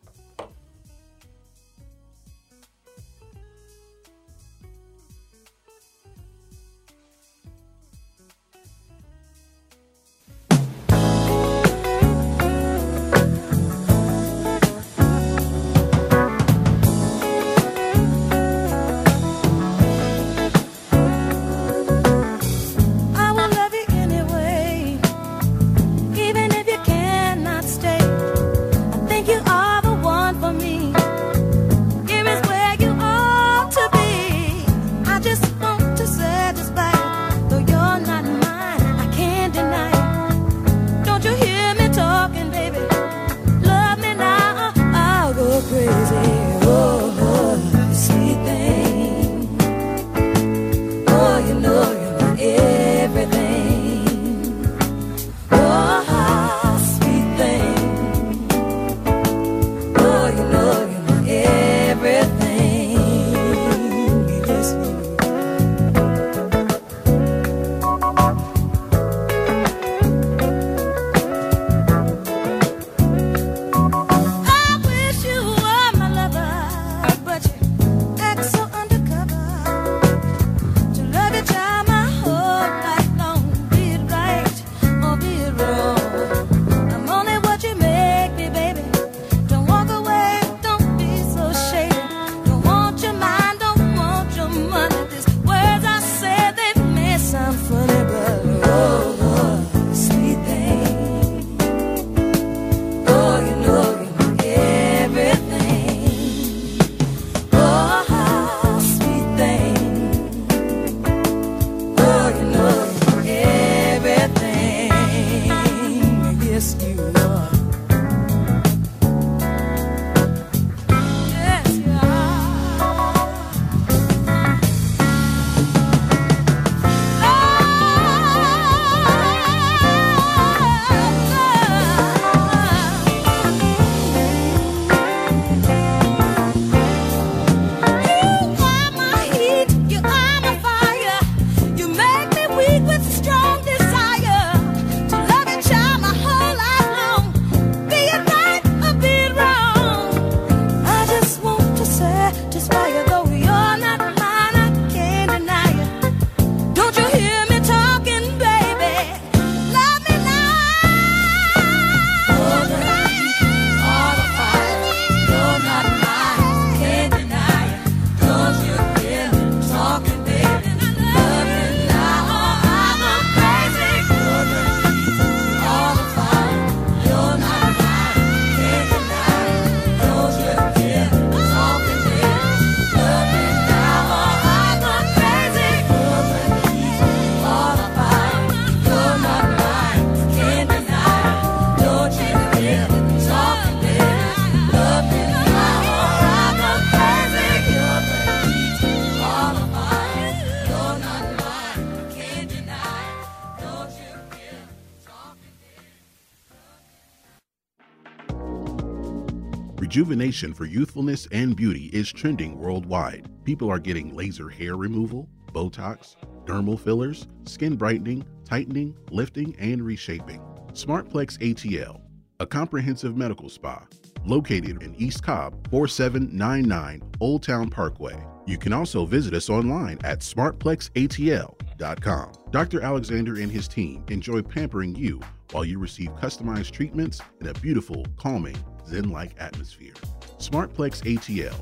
Rejuvenation for youthfulness and beauty is trending worldwide. People are getting laser hair removal, Botox, dermal fillers, skin brightening, tightening, lifting, and reshaping. Smartplex ATL, a comprehensive medical spa, located in East Cobb, 4799 Old Town Parkway. You can also visit us online at smartplexatl.com. Dr. Alexander and his team enjoy pampering you while you receive customized treatments in a beautiful, calming, Zen like atmosphere. Smartplex ATL.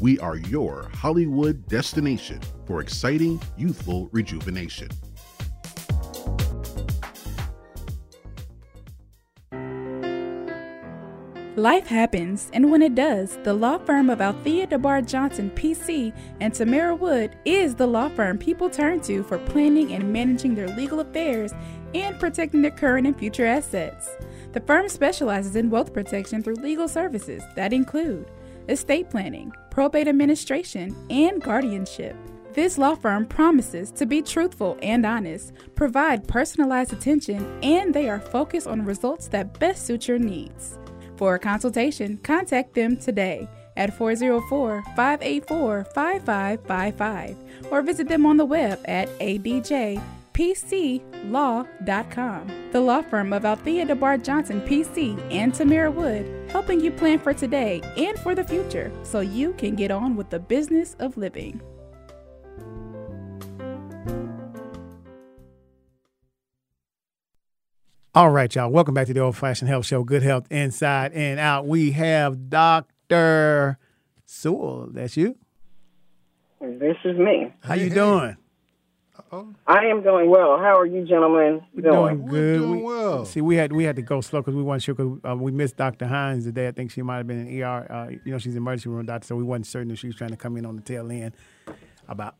We are your Hollywood destination for exciting youthful rejuvenation. Life happens, and when it does, the law firm of Althea DeBar Johnson PC and Tamara Wood is the law firm people turn to for planning and managing their legal affairs and protecting their current and future assets. The firm specializes in wealth protection through legal services that include estate planning, probate administration, and guardianship. This law firm promises to be truthful and honest, provide personalized attention, and they are focused on results that best suit your needs. For a consultation, contact them today at 404 584 5555 or visit them on the web at adjpclaw.com. The law firm of Althea DeBar Johnson PC and Tamara Wood, helping you plan for today and for the future so you can get on with the business of living. All right, y'all. Welcome back to the Old Fashioned Health Show. Good health inside and out. We have Doctor Sewell. That's you. This is me. How you doing? I am doing well. How are you gentlemen doing? Doing good. we, See, we had we had to go slow because we weren't sure because uh, we missed Dr. Hines today. I think she might have been in ER. Uh, you know, she's an emergency room doctor, so we wasn't certain if she was trying to come in on the tail end about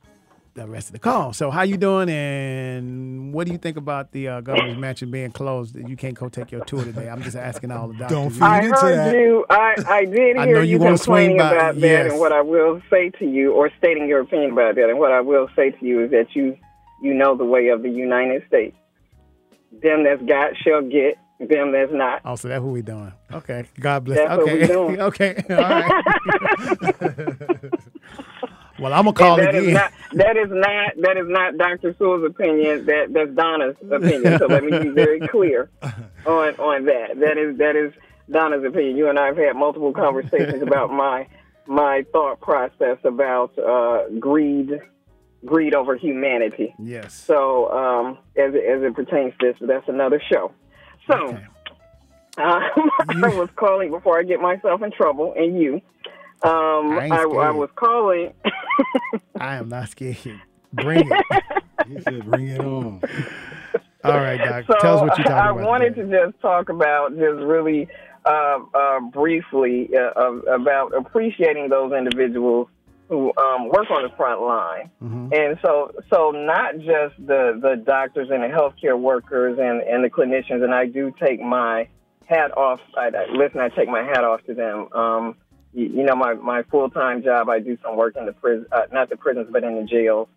the rest of the call. So, how you doing? And what do you think about the uh, governor's mansion being closed? You can't go take your tour today. I'm just asking all the doctors. Don't feed I into heard that. you. I, I did I hear know you, you wanna swing complaining by- about that, and what I will say to you, or stating your opinion about that, and what I will say to you is that you you know the way of the United States. Them that's got shall get. Them that's not. Oh, so that's what we doing. Okay. God bless. That's what okay. we doing. okay. All right. well, I'm gonna call that is again. not that is not that is not Dr. Sewell's opinion. That that's Donna's opinion. So let me be very clear on on that. That is that is Donna's opinion. You and I have had multiple conversations about my my thought process about uh, greed greed over humanity. yes. So um, as it, as it pertains to this, that's another show. So Okay. uh, I was calling before I get myself in trouble, and you. Um, I I, I was calling. I am not scared. Bring it. He said, bring it on. All right, Doc. So Tell us what you're I talking about. wanted today. to just talk about just really uh, uh, briefly uh, of- about appreciating those individuals who um, work on the front line, Mm-hmm. and so so not just the the doctors and the healthcare workers and and the clinicians, and I do take my hat off. I, I listen. I take my hat off to them. Um, you, you know, my my full time job. I do some work in the prison, uh, not the prisons, but in the jails.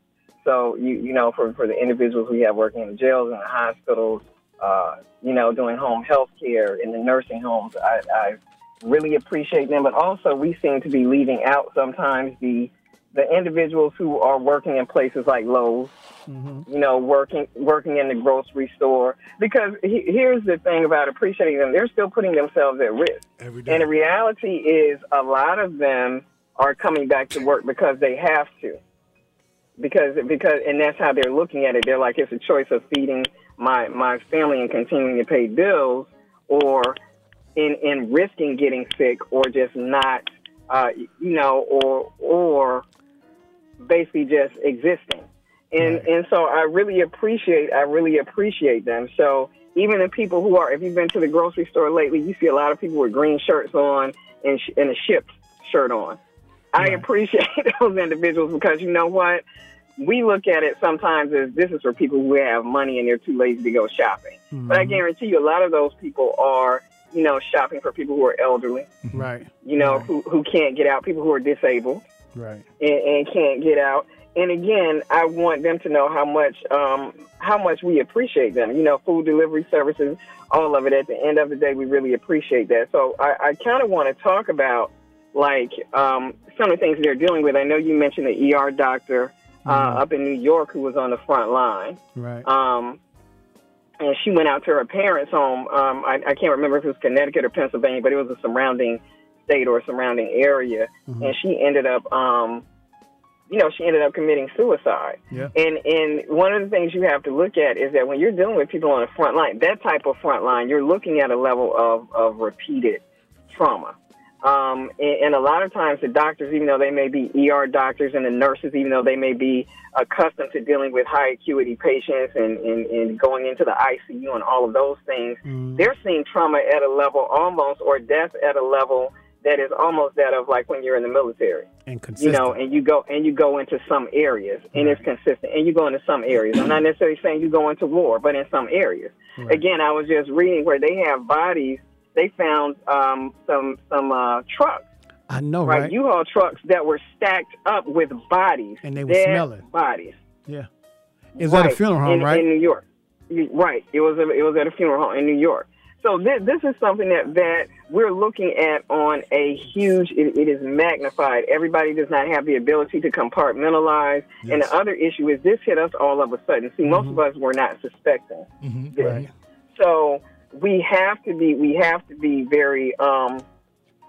So you you know, for for the individuals we have working in the jails and the hospitals, uh, you know, doing home health care in the nursing homes, I, I really appreciate them. But also, we seem to be leaving out sometimes the the individuals who are working in places like Lowe's, mm-hmm. you know, working working in the grocery store. Because he, here's the thing about appreciating them: they're still putting themselves at risk. Every day. And the reality is, a lot of them are coming back to work because they have to. Because because and that's how they're looking at it. They're like, it's a choice of feeding my my family and continuing to pay bills, or in in risking getting sick, or just not, uh, you know, or or basically just existing. And and so I really appreciate I really appreciate them. So even the people who are, if you've been to the grocery store lately, you see a lot of people with green shirts on and, sh- and a Shipt shirt on. I appreciate those individuals because you know what? We look at it sometimes as this is for people who have money and they're too lazy to go shopping. But I guarantee you, a lot of those people are, you know, shopping for people who are elderly, Right. you know, who, who can't get out, people who are disabled Right. and, and can't get out. And again, I want them to know how much um, how much we appreciate them. You know, food delivery services, all of it. At the end of the day, we really appreciate that. So I, I kind of want to talk about like um, some of the things they're dealing with. I know you mentioned the ER doctor uh, up in New York who was on the front line. Right. Um, and she went out to her parents' home. Um, I, I can't remember if it was Connecticut or Pennsylvania, but it was a surrounding state or surrounding area, Mm-hmm. and she ended up, um, you know, she ended up committing suicide. Yeah. And and one of the things you have to look at is that when you're dealing with people on the front line, that type of front line, you're looking at a level of of repeated trauma. Um, and, and a lot of times the doctors, even though they may be ER doctors and the nurses, even though they may be accustomed to dealing with high acuity patients and, and, and going into the ICU and all of those things, they're seeing trauma at a level almost or death at a level that is almost that of like when you're in the military and consistent. you know, and you go and you go into some areas, and it's consistent, and you go into some areas. I'm not necessarily saying you go into war, but in some areas. Right. Again, I was just reading where they have bodies. They found um, some some uh, trucks, I know, right? right? U-Haul trucks that were stacked up with bodies, And they were smelling. bodies. yeah. Is that a funeral home, in, right? in New York? Right. It was a, it was at a funeral home in New York. So this, this is something that, that we're looking at on a huge. It, it is magnified. Everybody does not have the ability to compartmentalize. And the other issue is this hit us all of a sudden. See, most of us were not suspecting. this. Right. So we have to be we have to be very um,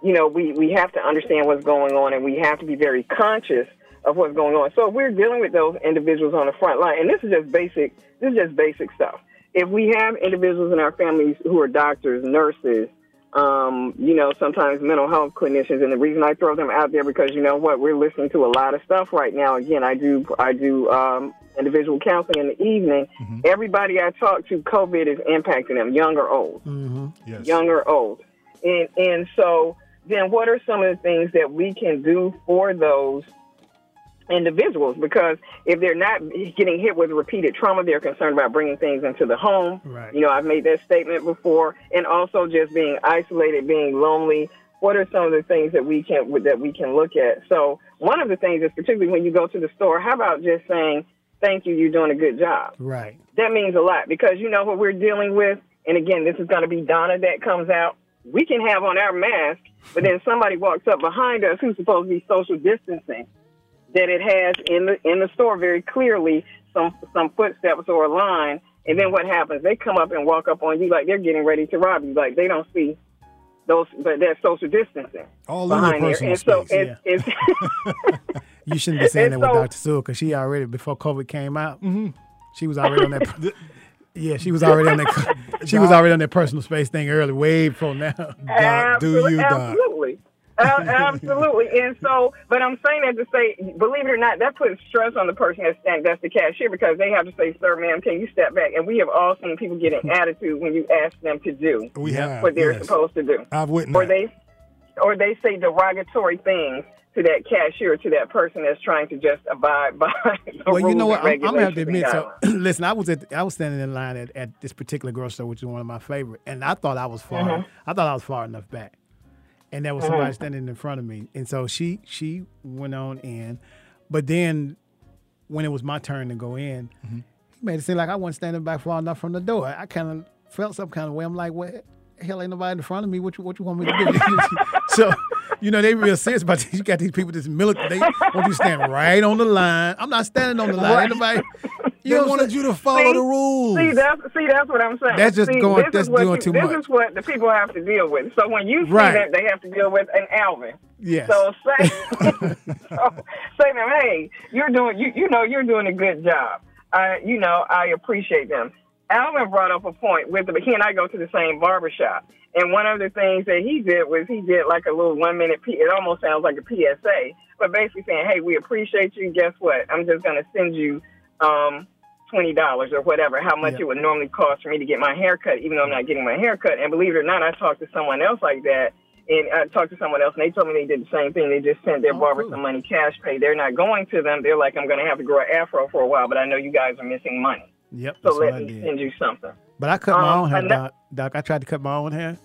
you know we we have to understand what's going on and we have to be very conscious of what's going on. So we're dealing with those individuals on the front line, and this is just basic this is just basic stuff. If we have individuals in our families who are doctors, nurses, um, you know, sometimes mental health clinicians, and the reason I throw them out there because you know what, we're listening to a lot of stuff right now. Again, I do I do um, individual counseling in the evening. Everybody I talk to, COVID is impacting them, young or old Mm-hmm. Yes. young or old. And and so then what are some of the things that we can do for those individuals? Because if they're not getting hit with repeated trauma, they're concerned about bringing things into the home. Right. You know, I've made that statement before, and also just being isolated, being lonely. What are some of the things that we can that we can look at? So one of the things is particularly when you go to the store, how about just saying, "Thank you, you're doing a good job." Right. that means a lot because you know what we're dealing with. And again, this is going to be Donna that comes out. We can have on our mask, but then somebody walks up behind us who's supposed to be social distancing. That it has in the in the store very clearly some some footsteps or a line, and then what happens? They come up and walk up on you like they're getting ready to rob you. Like they don't see those, but that's social distancing All behind there. And so space. it's, it's You shouldn't be saying that And with Dr. Sewell because she already before COVID came out, mm-hmm. she was already on that. yeah, she was already on that. She was already on that personal space thing early, way before now. Doc, do you, Doc? Absolutely. A- absolutely. And so, but I'm saying that to say, believe it or not, that puts stress on the person that's standing, that's the cashier, because they have to say, sir, ma'am, can you step back? And we have all seen people get an attitude when you ask them to do We have. what they're yes. supposed to do. I've witnessed. Or they, or they say derogatory things to that cashier, to that person that's trying to just abide by the Well, you know what? I'm, I'm gonna have to admit. So, listen, I was at I was standing in line at, at this particular grocery store, which is one of my favorite, and I thought I was far. Mm-hmm. I thought I was far enough back, and there was somebody standing in front of me, and so she she went on in, but then when it was my turn to go in, Mm-hmm. he made it seem like I wasn't standing back far enough from the door. I kind of felt some kind of way. I'm like, what? Hell, ain't nobody in front of me. What you what you want me to do? so, you know, they real serious about this. You got these people that's military. They want you to stand right on the line. I'm not standing on the line. Ain't nobody. They You know what wanted you to follow See? the rules. See, that's see, that's what I'm saying. That's just see, going- This that's is what doing you- too this much. is what the people have to deal with. So when you see Right. that, they have to deal with an Alvin. Yes. So say, so say them, hey, you're doing, you, you know, you're doing a good job. I, you know, I appreciate them. Alvin brought up a point with the, he and I go to the same barber shop. And one of the things that he did was he did like a little one minute, P, it almost sounds like a PSA, but basically saying, hey, we appreciate you. Guess what? I'm just going to send you, um, twenty dollars or whatever, how much Yeah. it would normally cost for me to get my hair cut, even though I'm not getting my hair cut. And believe it or not, I talked to someone else like that, and I talked to someone else, and they told me they did the same thing. They just sent their Oh, barber cool. some money cash pay. They're not going to them. They're like, I'm going to have to grow an afro for a while, but I know you guys are missing money, Yep. so let I me did. send you something. But I cut my Um, own hair, Doc. Doc. I tried to cut my own hair.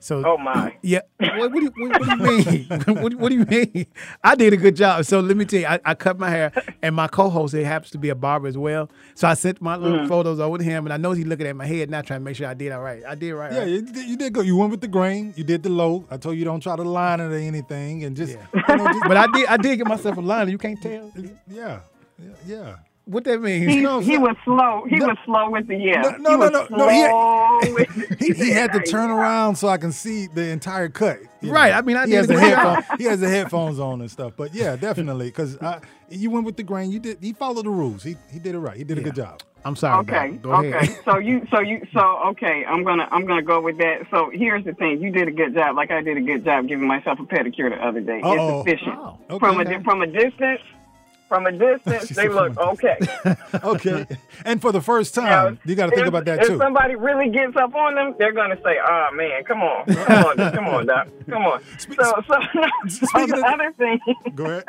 So Oh my! Yeah. What, what, do you, what, what do you mean? what, what do you mean? I did a good job. So let me tell you, I, I cut my hair, and my co-host it happens to be a barber as well. So I sent my little Mm-hmm. photos over to him, and I know he's looking at my head now, trying to make sure I did all right. I did right. Yeah, right? you did, you did good. You went with the grain. You did the low. I told you don't try to line it or anything, and just, Yeah. you know, just- But I did. I did get myself a line. You can't tell. yeah, yeah, yeah. What that means? He, No, he so- was slow. He was slow with the yes. No, no, no, no, no, he- slow He, he had to turn around so I can see the entire cut. you Right, I mean, I he has the the headphone, He has the headphones on and stuff. But yeah, definitely, because you went with the grain. You did. He followed the rules. He he did it right. He did a good job. I'm sorry. Okay. Go okay. ahead. so you, so you, so okay. I'm gonna, I'm gonna go with that. So here's the thing. You did a good job. Like I did a good job giving myself a pedicure the other day. Uh-oh. It's efficient. Oh, okay. From a di- from a distance, from a distance, they look okay. Okay. and for the first Now, time, you got to think if- about that if too. If somebody really gets up on them, they're gonna say, "Oh man, come on, come on, come on, doc, come on." So, so, so the other thing. Go ahead.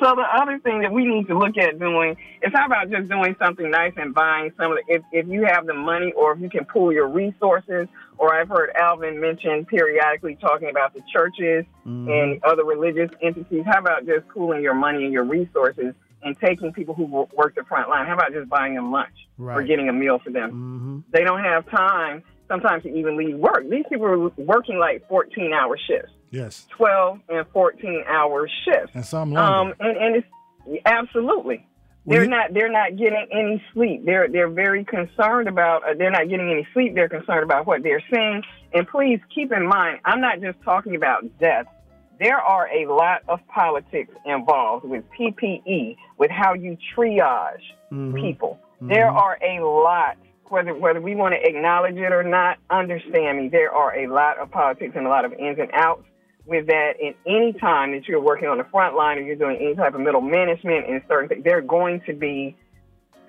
So the other thing that we need to look at doing is how about just doing something nice and buying some of the if, if you have the money or if you can pool your resources or I've heard Alvin mention periodically talking about the churches and other religious entities. How about just pooling your money and your resources and taking people who work the front line? How about just buying them lunch or getting a meal for them? They don't have time sometimes to even leave work. These people are working like 14 hour shifts. Yes. 12 and 14 hour shifts. And some longer. Um, and, and it's absolutely. They're you- not. They're not getting any sleep. They're they're very concerned about. Uh, they're not getting any sleep. They're concerned about what they're seeing. And please keep in mind, I'm not just talking about death. There are a lot of politics involved with PPE, with how you triage people. There are a lot. Whether whether we want to acknowledge it or not, understand me. There are a lot of politics and a lot of ins and outs with that in any time that you're working on the front line or you're doing any type of middle management and certain things, there are going to be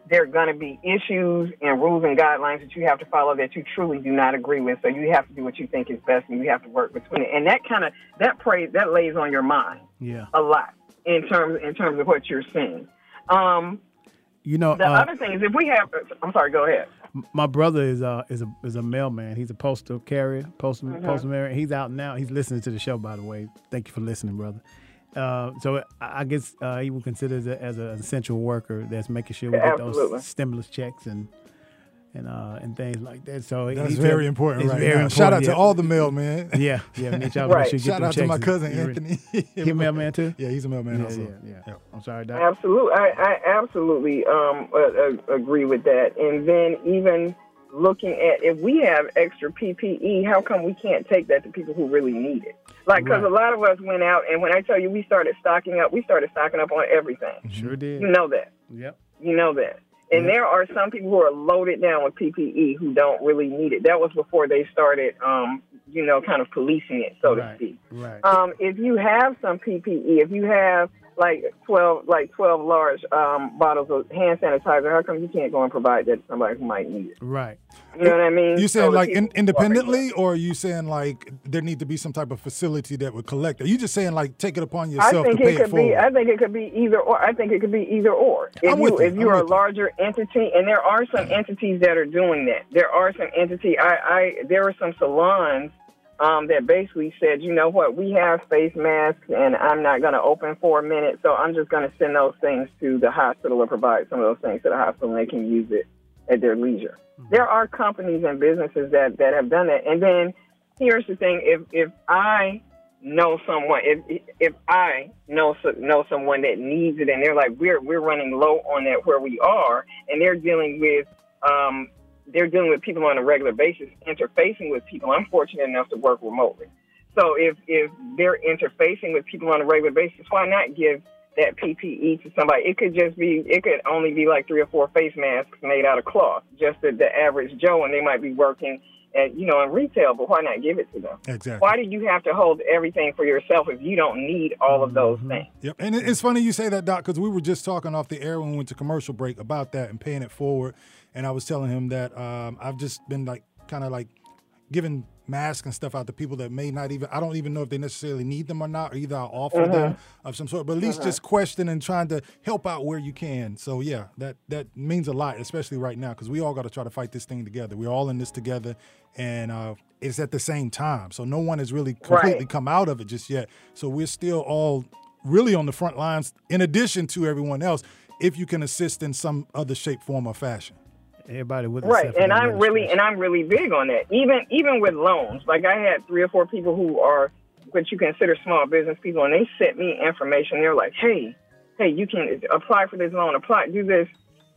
there are going to be issues and rules and guidelines that you have to follow that you truly do not agree with. So you have to do what you think is best, and you have to work between it. And that kind of that prays that lays on your mind Yeah. a lot in terms in terms of what you're seeing. Um, You know, the uh, other thing is if we have, I'm sorry, go ahead. My brother is a is a is a mailman. He's a postal carrier, postal Mm-hmm. postal man. He's out now. He's listening to the show, by the way. Thank you for listening, brother. Uh, so I guess uh, he would consider as, a, as an essential worker that's making sure we get Absolutely. those stimulus checks and and uh, and things like that. So That's he very said- important right very now. Shout out important, to all the mailmen. Yeah, yeah. Need y'all Right. make sure get Shout them out to my cousin You re- Anthony. He a mailman too. Yeah, he's a mailman Yeah, also. yeah, yeah. I'm sorry, Doc. Absolutely, I, I absolutely um, uh, uh, agree with that. And then even looking at if we have extra PPE, how come we can't take that to people who really need it? Like, because Right. a lot of us went out, and when I tell you we started stocking up, we started stocking up on everything. Sure did. You know that. Yep. You know that. And there are some people who are loaded down with PPE who don't really need it. That was before they started, um, you know, kind of policing it, so to speak. Right. Um, if you have some PPE, if you have like twelve, like twelve large um, bottles of hand sanitizer, how come you can't go and provide that to somebody who might need it? Right. You know what I mean? You So saying the like in, independently, or are you saying like there need to be some type of facility that would collect? Are you just saying like take it upon yourself to think pay it it could be. I think it could be either or. I think it could be either or. If I'm you with you. if you're I'm a with you. larger entity, and there are some entities that are doing that. There are some entity. I, I there are some salons um, that basically said, you know what, we have face masks, and I'm not going to open for a minute, so I'm just going to send those things to the hospital or provide some of those things to the hospital, and they can use it at their leisure. There are companies and businesses that that have done that, and then here's the thing: if if I know someone, if if I know know someone that needs it, and they're like, we're we're running low on that where we are, and they're dealing with um, they're dealing with people on a regular basis, interfacing with people. I'm fortunate enough to work remotely, so if if they're interfacing with people on a regular basis, why not give that PPE to somebody? It could just be, it could only be like three or four face masks made out of cloth, just the, the average Joe, and they might be working at you know in retail, but why not give it to them? Exactly. Why do you have to hold everything for yourself if you don't need all of those mm-hmm. things? Yep. And it's funny you say that, Doc, because we were just talking off the air when we went to commercial break about that and paying it forward. And I was telling him that um, I've just been like, kind of like giving masks and stuff out to people that may not even, I don't even know if they necessarily need them or not, or either I'll offer them of some sort, but at least just question and trying to help out where you can. So yeah, that, that means a lot, especially right now, because we all got to try to fight this thing together. We're all in this together. And uh, it's at the same time. So no one has really completely Right. come out of it just yet. So we're still all really on the front lines in addition to everyone else if you can assist in some other shape form or fashion Everybody with Right, and I'm really and I'm really big on that. Even even with loans, like I had three or four people who are what you consider small business people, and they sent me information. They're like, "Hey, hey, you can apply for this loan, apply, do this.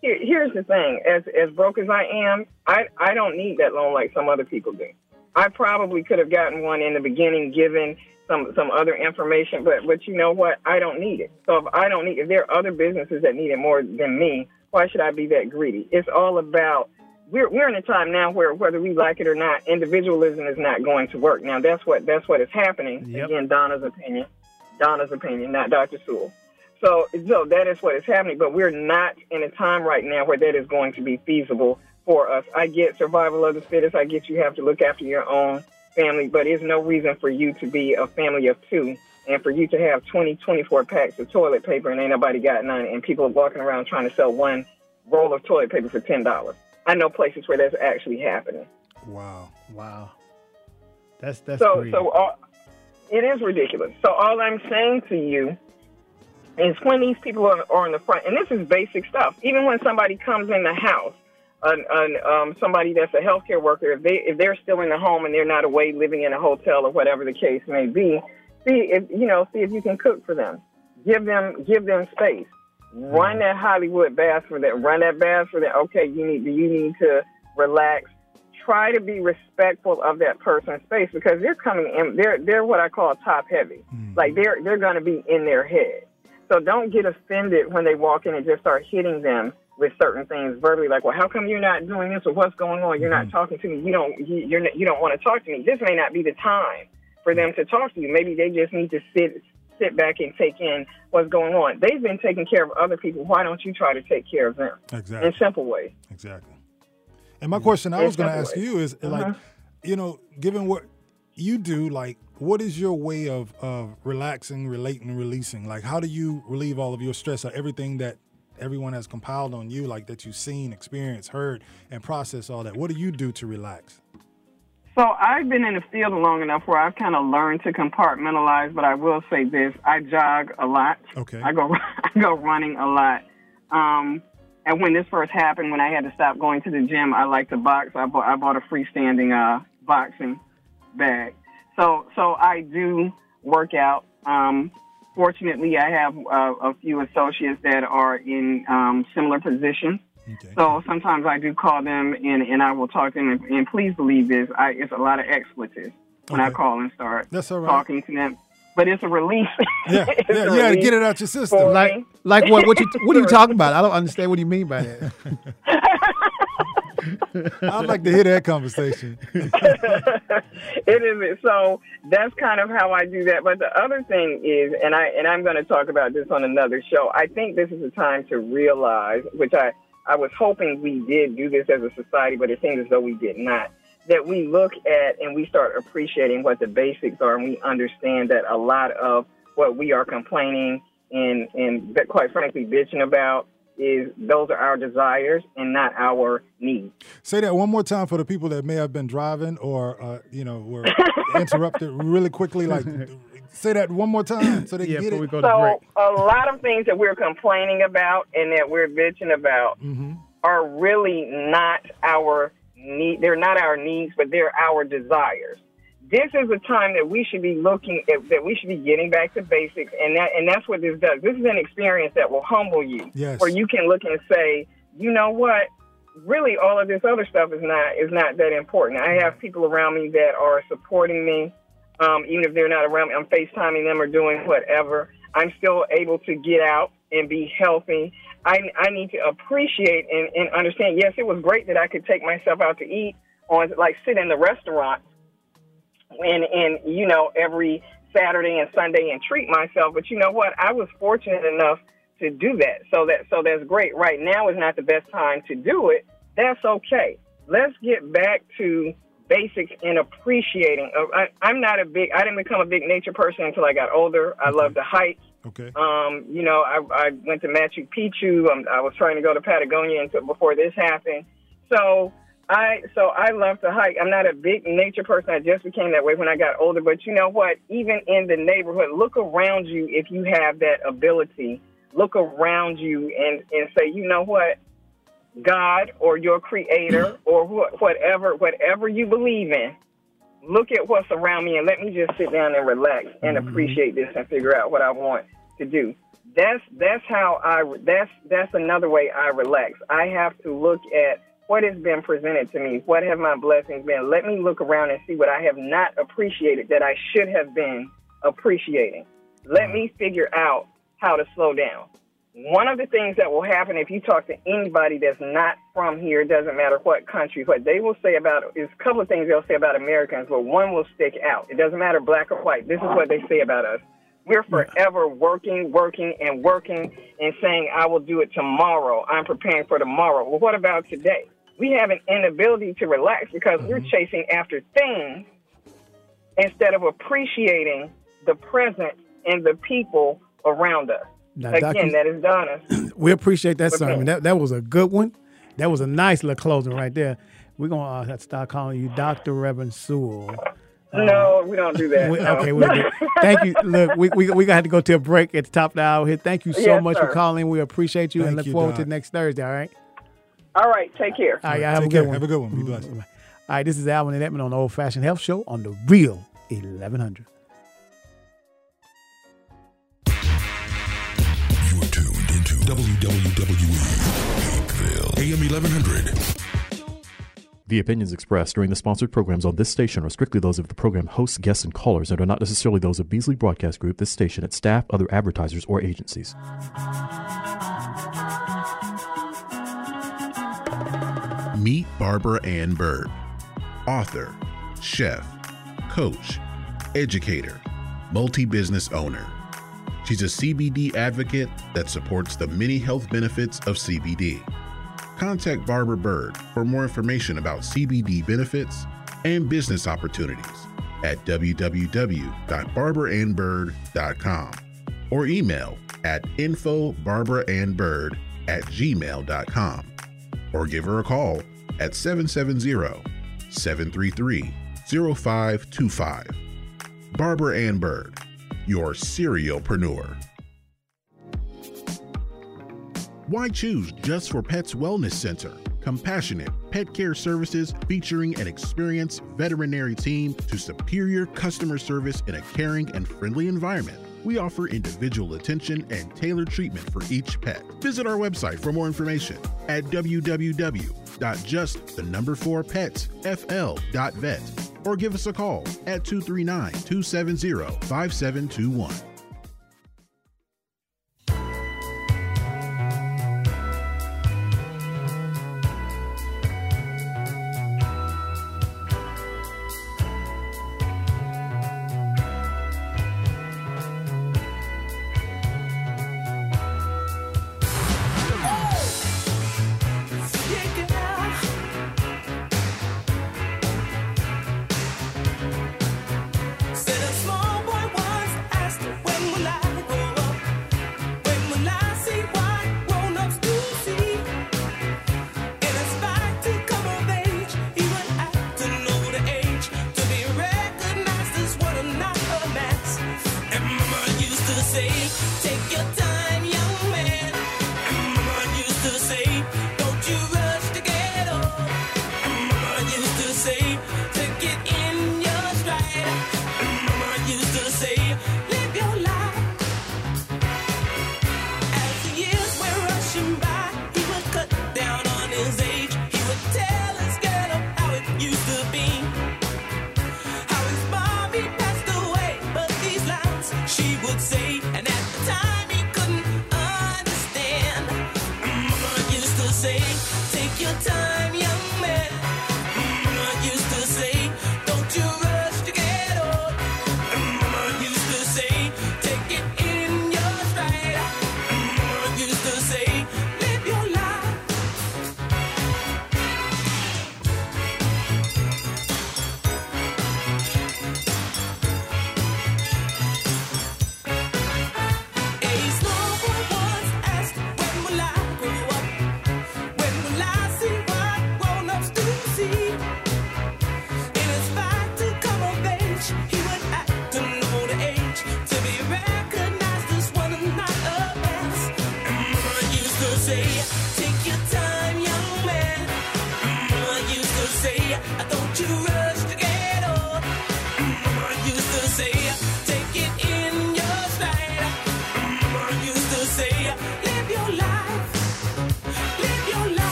Here, here's the thing: as as broke as I am, I I don't need that loan like some other people do. I probably could have gotten one in the beginning, given some some other information, but but you know what? I don't need it. So if I don't need, if there are other businesses that need it more than me, why should I be that greedy? It's all about. We're we're in a time now where whether we like it or not, individualism is not going to work. Now that's what that's what is happening. Yep. Again, Donna's opinion, Donna's opinion, not Dr. Sewell. So, so that is what is happening, but we're not in a time right now where that is going to be feasible for us. I get survival of the fittest. I get you have to look after your own family, but there's no reason for you to be a family of two and for you to have 20, 24 packs of toilet paper and ain't nobody got none, and people are walking around trying to sell one roll of toilet paper for $10. I know places where that's actually happening. Wow. Wow. That's that's so greedy. so all, it is ridiculous. So all I'm saying to you is when these people are, are in the front, and this is basic stuff. Even when somebody comes in the house, an, an, um, somebody that's a healthcare worker, if they if they're still in the home and they're not away living in a hotel or whatever the case may be, see if you know see if you can cook for them. Give them give them space. Mm-hmm. Run that Hollywood bath for them. Run that bath for them. Okay, you need you need to relax try to be respectful of that person's space because they're coming in they're they're what I call top heavy. Mm-hmm. Like they're they're gonna be in their head. So don't get offended when they walk in and just start hitting them with certain things verbally like, well, how come you're not doing this or what's going on? You're not mm-hmm. talking to me. You don't you, you're not, you don't want to talk to me. This may not be the time for them to talk to you. Maybe they just need to sit sit back and take in what's going on. They've been taking care of other people. Why don't you try to take care of them Exactly. in a simple ways? Exactly. And my question I was going to ask you is like, Uh-huh. you know, given what you do, like, what is your way of of relaxing, relating, releasing? Like, how do you relieve all of your stress or everything that everyone has compiled on you, like that you've seen, experienced, heard, and processed all that? What do you do to relax? So I've been in the field long enough where I've kind of learned to compartmentalize. But I will say this: I jog a lot. Okay. I go I go running a lot. Um, and when this first happened, when I had to stop going to the gym, I like to box. I bought I bought a freestanding uh, boxing bag. So so I do work out. Um, fortunately, I have uh, a few associates that are in um, similar positions. So sometimes I do call them and, and I will talk to them. And, and please believe this, I, it's a lot of expletives when I call and start That's all right. talking to them. But it's a relief. Yeah, It's yeah, you got to relief get it out your system. like like what what you what are you talking about? I don't understand what you mean by that. I'd like to hear that conversation. it is so that's kind of how I do that. But the other thing is, and I and I'm going to talk about this on another show. I think this is a time to realize, which I I was hoping we did do this as a society, but it seems as though we did not. That we look at and we start appreciating what the basics are, and we understand that a lot of what we are complaining and and quite frankly bitching about is those are our desires and not our needs. Say that one more time for the people that may have been driving or, uh, you know, were interrupted really quickly. Like, say that one more time so they Yeah, can get before we it. go to So a lot of things that we're complaining about and that we're bitching about Mm-hmm. are really not our need. They're not our needs, but they're our desires. This is a time that we should be looking at, that we should be getting back to basics, and that and that's what this does. This is an experience that will humble you, Yes. where you can look and say, you know what, really, all of this other stuff is not is not that important. I have people around me that are supporting me, um, even if they're not around me. I'm FaceTiming them or doing whatever. I'm still able to get out and be healthy. I, I need to appreciate and, and understand. Yes, it was great that I could take myself out to eat on, like, sit in the restaurant and and you know every Saturday and Sunday and treat myself. But you know what? I was fortunate enough to do that. So that so that's great. Right now is not the best time to do it. That's okay. Let's get back to basics and appreciating. Uh, I, I'm not a big. I didn't become a big nature person until I got older. I love to hike. Okay. Um, you know, I, I went to Machu Picchu. Um, I was trying to go to Patagonia until before this happened. So I so I love to hike. I'm not a big nature person. I just became that way when I got older. But you know what? Even in the neighborhood, look around you if you have that ability. Look around you and and say, you know what? God or your creator or wh- whatever whatever you believe in, look at what's around me and let me just sit down and relax and mm-hmm. appreciate this and figure out what I want to do. that's that's how I that's that's another way I relax. I have to look at what has been presented to me. What have my blessings been? Let me look around and see what I have not appreciated that I should have been appreciating. Let me figure out how to slow down. One of the things that will happen if you talk to anybody that's not from here, doesn't matter what country, what they will say about is a couple of things they'll say about Americans, but one will stick out. It doesn't matter black or white. This is what they say about us. We're forever working, working, and working and saying, I will do it tomorrow. I'm preparing for tomorrow. Well, what about today? We have an inability to relax because we're mm-hmm. chasing after things instead of appreciating the present and the people around us. Now, Again, Doc, that is Donna. We appreciate that Okay. sermon. That that was a good one. That was a nice little closing right there. We're gonna uh, to start calling you Dr. Reverend Sewell. no, we don't do that. We- no. okay, we'll do- thank you. Look, we we we got to have to go to a break at the top of the hour here. Thank you so Yes, much for calling. We appreciate you and Thank look you, forward Doc. to next Thursday. All right. All right, take care. All right, y'all have Take a good care. one. Have a good one. Be blessed. All right, this is Alvin and Edmond on the Old Fashioned Health Show on the Real 1100. Hapeville, AM 1100. The opinions expressed during the sponsored programs on this station are strictly those of the program hosts, guests, and callers and are not necessarily those of Beasley Broadcast Group, this station, its staff, other advertisers, or agencies. Meet Barbara Ann Bird, author, chef, coach, educator, multi business owner. She's a CBD advocate that supports the many health benefits of CBD. Contact Barbara Bird for more information about CBD benefits and business opportunities at www.barbaraandbird.com or email at infobarbaraannbird at gmail.com or give her a call at 770-733-0525. Barbara Ann Bird, your serialpreneur. Why choose Just for Pets Wellness Center? Compassionate pet care services featuring an experienced veterinary team to superior customer service in a caring and friendly environment. We offer individual attention and tailored treatment for each pet. Visit our website for more information at www.justthenumber4petsfl.vet or give us a call at 239 270 5721.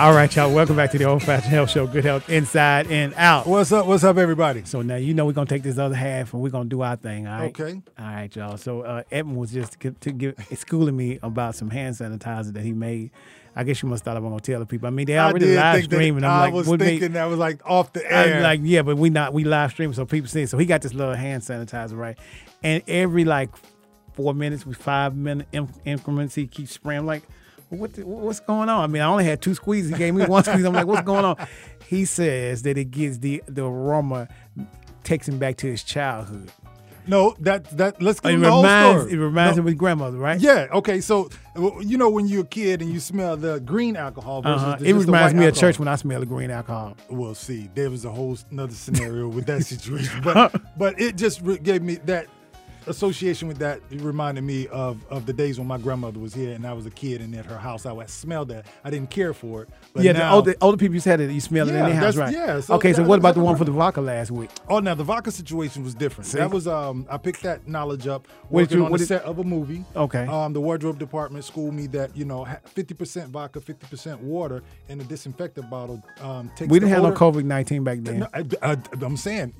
All right, y'all. Welcome back to the Old Fashioned Health Show. Good health inside and out. What's up? What's up, everybody? So now you know we're gonna take this other half and we're gonna do our thing. All right. Okay. All right, y'all. So uh, Edmund was just to, to give schooling me about some hand sanitizer that he made. I guess you must thought I was gonna tell the people. I mean, they already live streaming. I'm I like, was what made- thinking that was like off the I'm air. like, yeah, but we not we live streaming, so people see. it. So he got this little hand sanitizer, right? And every like four minutes, with five minute in- increments, he keeps spraying. I'm like, what the, what's going on? I mean, I only had two squeezes. He gave me one squeeze. I'm like, what's going on? He says that it gives the the aroma takes him back to his childhood. no, that that let's give It him the whole reminds story. it reminds No. him of his grandmother, right? Yeah. Okay. So you know when you're a kid and you smell the green alcohol versus Uh-huh. the, It reminds me of church when I smell the green alcohol. We'll see. There was a whole another scenario with that situation, but but it just re- gave me that association with that. It reminded me of of the days when my grandmother was here and I was a kid and at her house I would smell that. I didn't care for it. But yeah, now, the older, older people used to have it. You smell it Yeah, in their house, right? yeah, so okay, so what about the one for the vodka last week? Oh, now the vodka situation was different. See? That was um, I picked that knowledge up working you- on the did- set of a movie. Okay. Um, the wardrobe department schooled me that you know fifty percent vodka, fifty percent water in a disinfectant bottle um, takes. We didn't have no COVID nineteen back then. No, I, am saying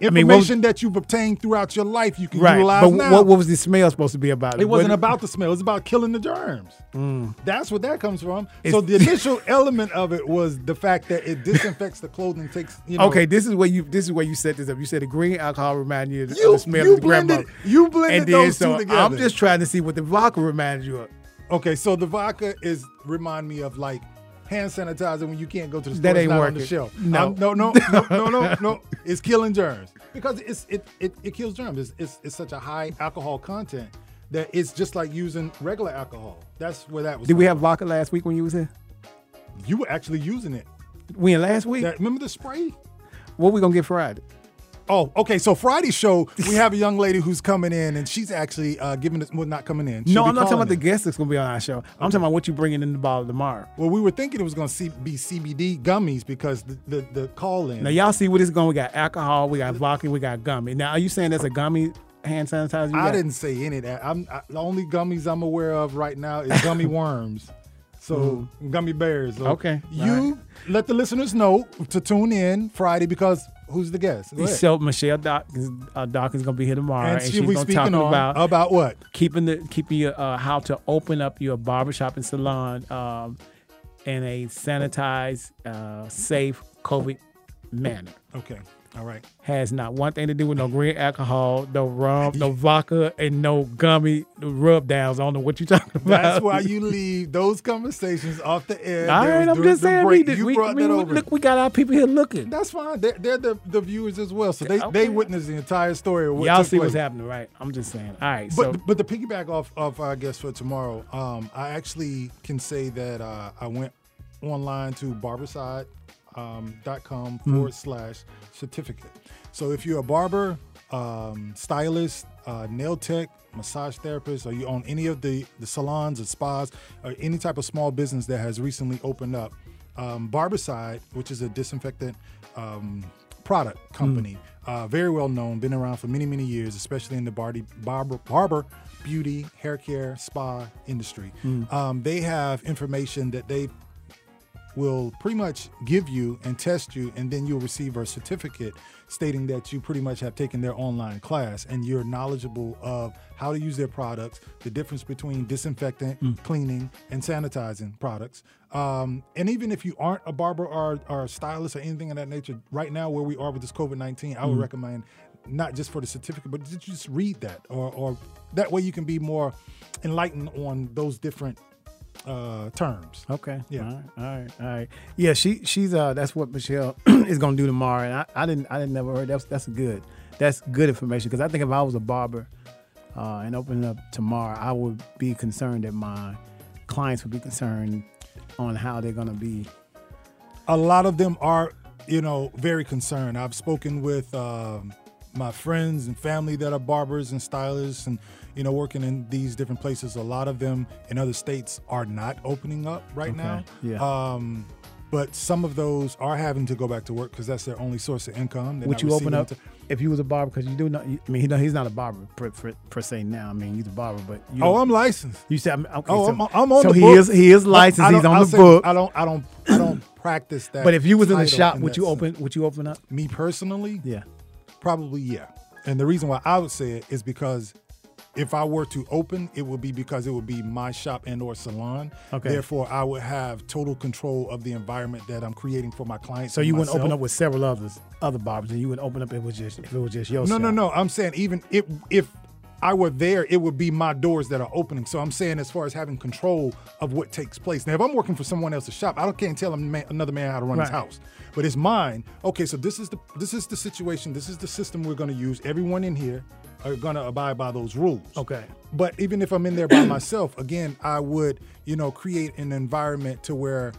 I mean, information that you've obtained throughout your life you can right, utilize but now. what, what was the smell supposed to be about? it wasn't What- about the smell. It was about killing the germs. Mm. That's what that comes from. so the initial element of it was the fact that it disinfects the clothing, takes you know. Okay, this is where you this is where you set this up. You said the green alcohol remind you of the, You- of the smell you of the blended- grandmother. you blended and then, those two so I'm just trying to see what the vodka reminds you of. Okay, so the vodka is remind me of like hand sanitizer when you can't go to the store. That ain't not on working. the shelf. No. No, no, no, no, no, no. It's killing germs because it's it it, it kills germs. It's, it's it's such a high alcohol content that it's just like using regular alcohol. That's where that was. Did we have vodka last week when you was here? You were actually using it. When last week? That, remember the spray? what we gonna get Friday? Oh, okay. So Friday show, we have a young lady who's coming in, and she's actually uh, giving us well, not coming in. She'll no, I'm not talking about the in. guest that's gonna be on our show. I'm talking about what you bringing in the bottle tomorrow. Well, we were thinking it was going to be CBD gummies because the the, the call in. Now y'all see what it's going. We got alcohol, we got vodka, we got gummy. Now are you saying that's a gummy hand sanitizer? I didn't say any of that. I'm I, the only gummies I'm aware of right now is gummy worms. So gummy bears. So Mm. Okay, You let the listeners know to tune in Friday because who's the guest? So Michelle Dawkins, uh, Dawkins gonna be here tomorrow, And and, she's gonna talk about about what? keeping the keeping your uh, how to open up your barbershop and salon um, in a sanitized, uh, safe COVID manner. Okay. All right. Has not one thing to do with no green alcohol, no rum, no vodka, and no gummy rub downs. I don't know what you're talking about. That's why you leave those conversations off the air. All right, I'm just the saying. break. we, did- you we, brought we- that over. Look, we got our people here looking. That's fine. They're, they're the, the viewers as well, so they Okay. they witness the entire story. Of what Y'all see what's happening, right? I'm just saying. All right, But so but the piggyback off of our guest for tomorrow, um, I actually can say that uh, I went online to barbicide.com um, dot com Hmm. forward slash certificate. So if you're a barber, um, stylist, uh, nail tech, massage therapist, or you own any of the, the salons or spas, or any type of small business that has recently opened up, um, Barbicide, which is a disinfectant um, product company, uh, very well known, been around for many, many years, especially in the bardi- barber, barber, beauty, hair care, spa industry. Um, they have information that they will pretty much give you and test you, and then you'll receive a certificate stating that you pretty much have taken their online class and you're knowledgeable of how to use their products, the difference between disinfectant, cleaning, and sanitizing products. Um, and even if you aren't a barber or, or a stylist or anything of that nature, right now where we are with this COVID 19, I would Mhm. recommend not just for the certificate, but just read that, or, or that way you can be more enlightened on those different uh, terms. Okay. Yeah. All right. All right. All right. Yeah. She she's uh that's what Michelle is gonna do tomorrow, and I, I didn't I didn't never heard that's that's good that's good information because I think if I was a barber uh, and opening up tomorrow, I would be concerned that my clients would be concerned on how they're gonna be. a lot of them are, you know, very concerned. I've spoken with um, my friends and family that are barbers and stylists and, you know, working in these different places. A lot of them in other states are not opening up right Okay, now. yeah. Um, but some of those are having to go back to work because that's their only source of income. They're Would you open up it if you was a barber? Because you do know. I mean, he, he's not a barber per, per, per se now. I mean, he's a barber, but you Oh, I'm licensed. You said, okay, oh, so, I'm, I'm on so the he book. is he is licensed. I he's on I'll the say book. I don't. I don't. I don't practice that. But if you was in the shop, in would you sense. open? Would you open up? Me personally, Yeah. probably yeah. And the reason why I would say it is because if I were to open, it would be because it would be my shop and or salon. Okay. Therefore, I would have total control of the environment that I'm creating for my clients. So you wouldn't open up with several others, other barbers, and you would open up if it was just if it was just your No, shop. no, no. I'm saying even if if I were there, it would be my doors that are opening. So I'm saying as far as having control of what takes place. Now, if I'm working for someone else's shop, I don't can't tell man, another man how to run his house. But it's mine. Okay, so this is the this is the situation. This is the system we're going to use. Everyone in here are going to abide by those rules. Okay. But even if I'm in there by myself, again, I would, you know, create an environment to where,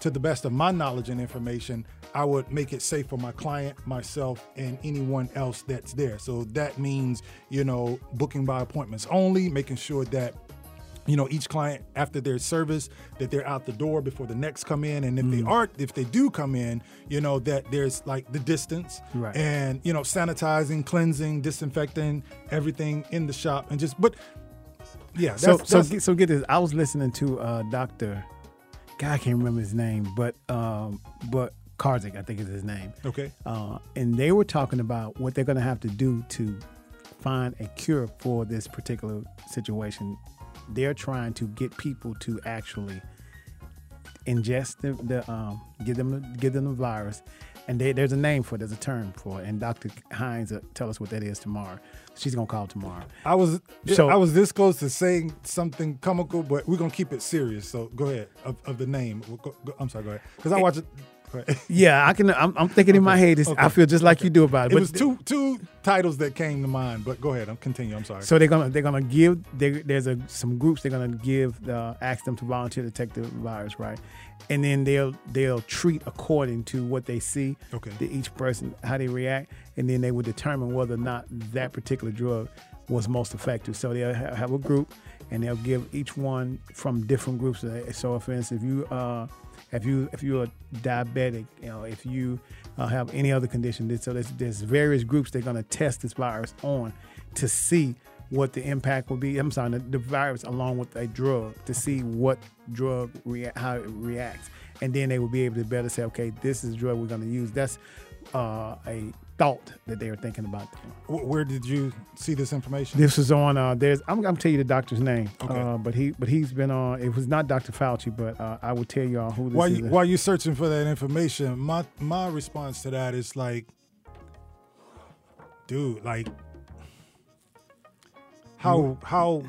to the best of my knowledge and information, I would make it safe for my client, myself, and anyone else that's there. So that means, you know, booking by appointments only, making sure that you know each client after their service that they're out the door before the next come in and if they aren't if they do come in you know that there's like the distance Right. and you know sanitizing cleansing disinfecting everything in the shop and just but yeah So that's, so that's- get, so get this. I was listening to uh, Doctor. God, I can't remember his name, but um, but Karzik, I think is his name. okay Uh, and they were talking about what they're going to have to do to find a cure for this particular situation. They're trying to get people to actually ingest the, the um, give them give them the virus, and they, there's a name for it. There's a term for it. And Dr. Hines will tell us what that is tomorrow. She's gonna call tomorrow. I was So- I was this close to saying something comical, but we're gonna keep it serious. So go ahead of, of the name. We'll go- go- I'm sorry. Go ahead because I watch it. Ahead. Yeah, I can. I'm, I'm thinking in my head. It's, I feel just like you do about it. It but was two two titles that came to mind, but go ahead. I'm continue. I'm sorry. So they're gonna they're gonna give they, there's a some groups they're gonna give the ask them to volunteer to take the virus right, and then they'll they'll treat according to what they see. Okay. To each person how they react, and then they will determine whether or not that particular drug was most effective. So they'll have a group, and they'll give each one from different groups. Uh, So for instance, if you uh if you if you're diabetic, you know if you uh, have any other condition, so there's, there's various groups they're gonna test this virus on to see what the impact will be. I'm sorry, the, the virus along with a drug to see what drug rea- how it reacts, and then they will be able to better say, okay, this is drug we're going to use. That's uh, a thought that they were thinking about. Wh- Where did you see this information? This was on. Uh, there's. I'm, I'm gonna tell you the doctor's name. Okay. Uh, but he, but he's been on. It was not Dr. Fauci, but uh, I will tell y'all who this while is. you while you're searching for that information, my my response to that is like, dude, like, how how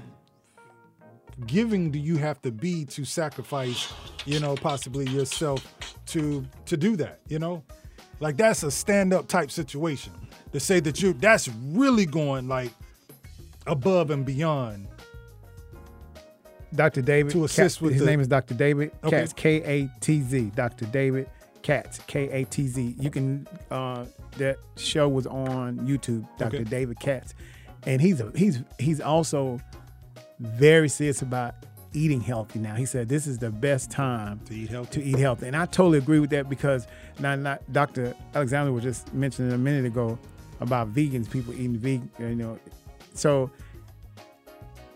giving do you have to be to sacrifice, you know, possibly yourself to to do that, you know? Like that's a stand up type situation. To say that you that's really going like above and beyond. Dr. David To assist Katz. with his the- name is Dr. David Okay. Katz, K A T Z. Dr. David Katz, K A T Z. You can. Uh, that show was on YouTube. Dr. Okay. David Katz, and he's a, he's he's also very serious about eating healthy. Now he said this is the best time To eat healthy. to eat healthy, and I totally agree with that because now, not Dr. Alexander was just mentioning a minute ago about vegans, people eating vegan, you know, so.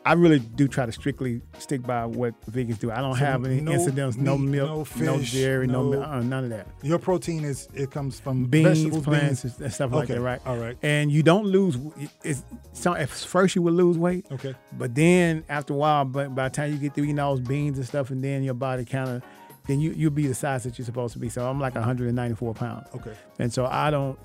I really do try to strictly stick by what vegans do. I don't So have any no incidents, no milk, no fish, no, dairy, no, no- uh, none of that. Your protein is it comes from Beans, vegetables, plants, beans. and stuff like that, right? All right. And you don't lose. It's so at first you will lose weight, Okay. but then after a while, but by the time you get through eating all those beans and stuff, and then your body kind of, then you you'll be the size that you're supposed to be. So I'm like 194 pounds. Okay. And so I don't,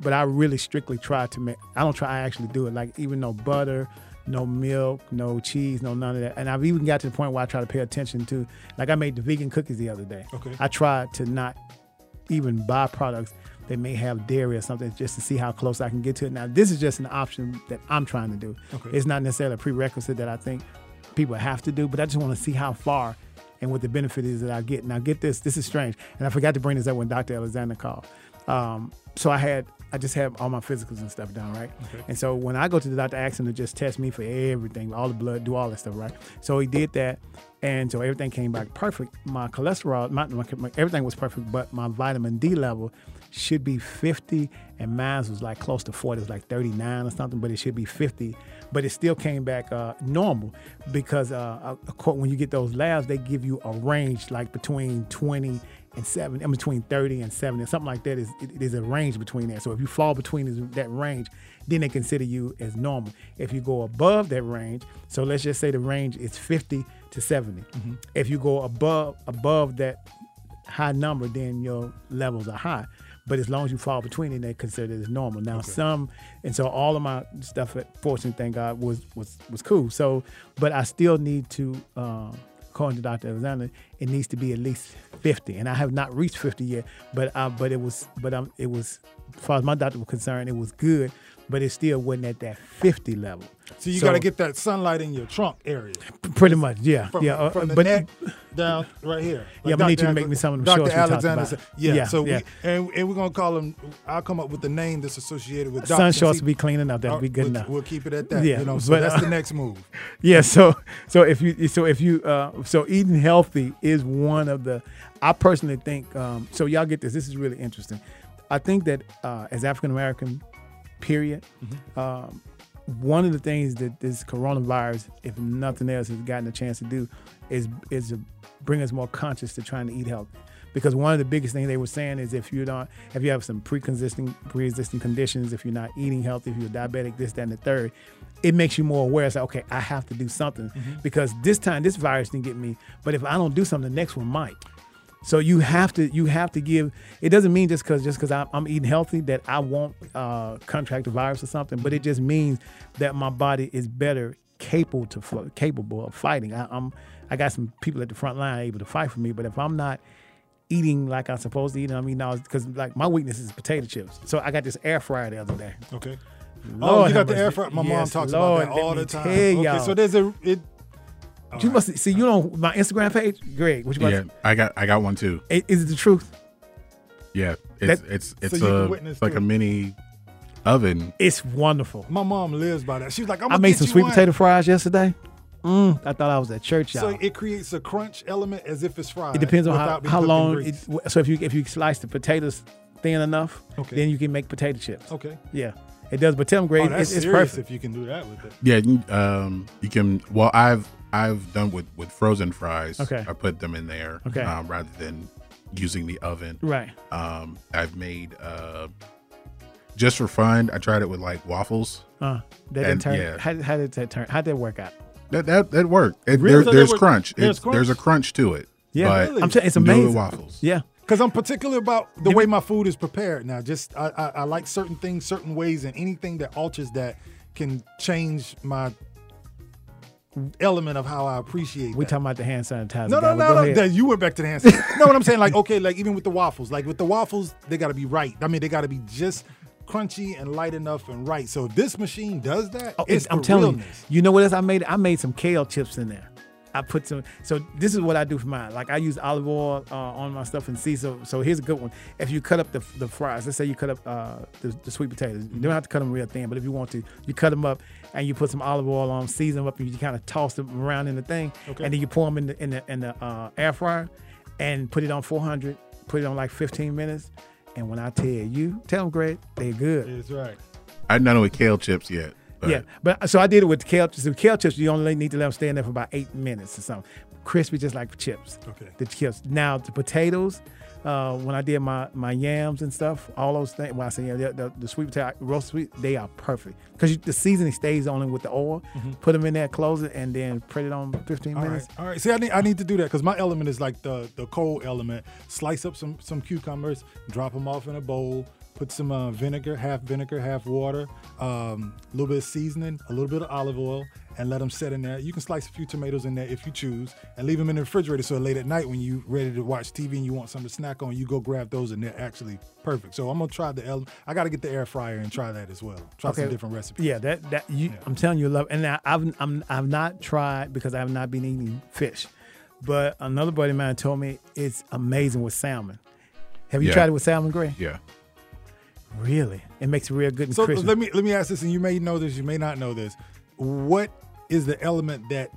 but I really strictly try to make. I don't try. I actually do it. Like even no butter, no milk, no cheese, no none of that. And I've even got to the point where I try to pay attention to. Like I made the vegan cookies the other day. Okay. I tried to not even buy products that may have dairy or something just to see how close I can get to it. Now this is just an option that I'm trying to do. Okay. It's not necessarily a prerequisite that I think people have to do, but I just want to see how far and what the benefit is that I get. Now, get this. This is strange, and I forgot to bring this up when Dr. Alexander called. Um, so I had I just have all my physicals and stuff done, right? Okay. And so when I go to the doctor, I ask him to just test me for everything, all the blood, do all that stuff, right? So he did that, and so everything came back perfect. My cholesterol, my, my, my- everything was perfect, but my vitamin D level should be 50, and mine was like close to 40. It was like 39 or something, but it should be 50. But it still came back uh, normal because uh, uh, when you get those labs, they give you a range like between 20 and 7, in between 30 and 70, something like that. Is it is a range between that. So if you fall between that range, then they consider you as normal. If you go above that range, so let's just say the range is 50 to 70. If you go above above that high number, then your levels are high. But as long as you fall between it, they consider it as normal. Now some, and so all of my stuff, fortunately, thank God, was was was cool. So, but I still need to, uh, according to Dr. Alexander, it needs to be at least fifty, and I have not reached fifty yet. But uh, but it was, but um, it was, as far as my doctor was concerned, it was good, but it still wasn't at that fifty level. So you got to get that sunlight in your trunk area. pretty much, yeah, From, yeah. uh, from the but neck down right here. Yeah, but I need you to make me some of them Dr. shorts talked Alexander said- Yeah, Yeah, so yeah. we and, and we're gonna call them. I'll come up with the name that's associated with sun doctors. shorts will be clean enough. That'll be good we'll, enough. We'll keep it at that. Yeah, you know, so but, that's uh, the next move. Yeah, so so if you so if you uh so eating healthy is one of the I personally think um so y'all get this this is really interesting. I think that uh as African American period um one of the things that this coronavirus if nothing else has gotten a chance to do is is to bring us more conscious to trying to eat healthy. Because one of the biggest things they were saying is if you don't if you have some pre-existing pre-existing conditions, if you're not eating healthy, if you're diabetic, this, that, and the third, it makes you more aware. It's like, okay, I have to do something because this time this virus didn't get me, but if I don't do something, the next one might. So you have to you have to give. It doesn't mean just because just because I'm, I'm eating healthy that I won't uh, contract the virus or something, but it just means that my body is better capable to capable of fighting. I, I'm I got some people at the front line able to fight for me, but if I'm not eating like I'm supposed to eat, I mean, because like my weakness is potato chips. So I got this air fryer the other day. Okay. Lord oh, you got the air fryer. My mom talks Lord, about that all the time. Okay, so there's a it. You must see. You know my Instagram page, Greg. What you about Yeah, to- I got I got one too. I- Is it the truth? Yeah, it's That- it's So it's you a witness it's like to a mini oven. It's wonderful. My mom lives by that. She was like, I'm I made some sweet potato fries yesterday. Mm, I thought I was at church, y'all. So it creates a crunch element as if it's fried. It depends on how, how long. grease. It, so if you if you slice the potatoes thin enough, Okay. then you can make potato chips. Okay. Yeah, it does. But tell them, Greg, oh, it's, it's perfect. if you can do that with it. Yeah, um, you can. Well, I've I've done with with frozen fries. Okay. I put them in there. Okay. Um, rather than using the oven. Right. Um, I've made uh, just for fun. I tried it with like waffles. Uh, that didn't turn. yeah. How, how did that turn? How did that work out? That that that worked. It, Really? there- So there's crunch. there's It's- There's a crunch to it. Yeah, but Really? I'm saying it's you do amazing. waffles. Yeah, Because I'm particular about the way my food is prepared now. Just I, I, I like certain things, certain ways, and anything that alters that can change my element of how I appreciate. we that. talking about the hand sanitizer. No, guy, no, no, no. That- You went back to the answer. no, what I'm saying, like, okay, like even with the waffles, like with the waffles, they got to be right. I mean, they got to be just crunchy and light enough and right. So if this machine does that, Oh, it's it's, I'm telling realness. you. You know what else I made? I made some kale chips in there. I put some. So this is what I do for mine. Like I use olive oil uh, on my stuff and see. So so here's a good one. If you cut up the, the fries, let's say you cut up uh, the, the sweet potatoes. You don't have to cut them real thin, but if you want to, you cut them up and you put some olive oil on, season them up, and you kind of toss them around in the thing, Okay. and then you pour them in the in the, in the uh, air fryer, and put it on 400. Put it on like 15 minutes, and when I tell you, tell them, Greg, they're good. That's right. I've done it with kale chips yet. But Yeah, but so I did it with kale chips. With kale chips, you only need to let them stay in there for about eight minutes or something. Crispy, just like chips. Okay. The chips. Now the potatoes. Uh, when I did my my yams and stuff, all those things. When I say yeah, the, the, the sweet potato, roast sweet, they are perfect because the seasoning stays only with the oil. Put them in there, close it, and then put it on 15 All minutes. right, all right. See, I need I need to do that because my element is like the the cold element. Slice up some some cucumbers, drop them off in a bowl. Put some uh, vinegar, half vinegar, half water, um, a little bit of seasoning, a little bit of olive oil, and let them set in there. You can slice a few tomatoes in there if you choose, and leave them in the refrigerator so late at night when you're ready to watch TV and you want something to snack on, you go grab those and they're actually perfect. So I'm gonna try the element. I got to get the air fryer and try that as well. Try some different recipes. Yeah, that that you. I'm telling you, love. And now I've I'm I've not tried because I have not been eating fish, but another buddy of mine told me it's amazing with salmon. Have you Yeah. tried it with salmon, Gray? Yeah. Really, it makes it real good and So crispy. let me let me ask this, and you may know this, you may not know this. What is the element that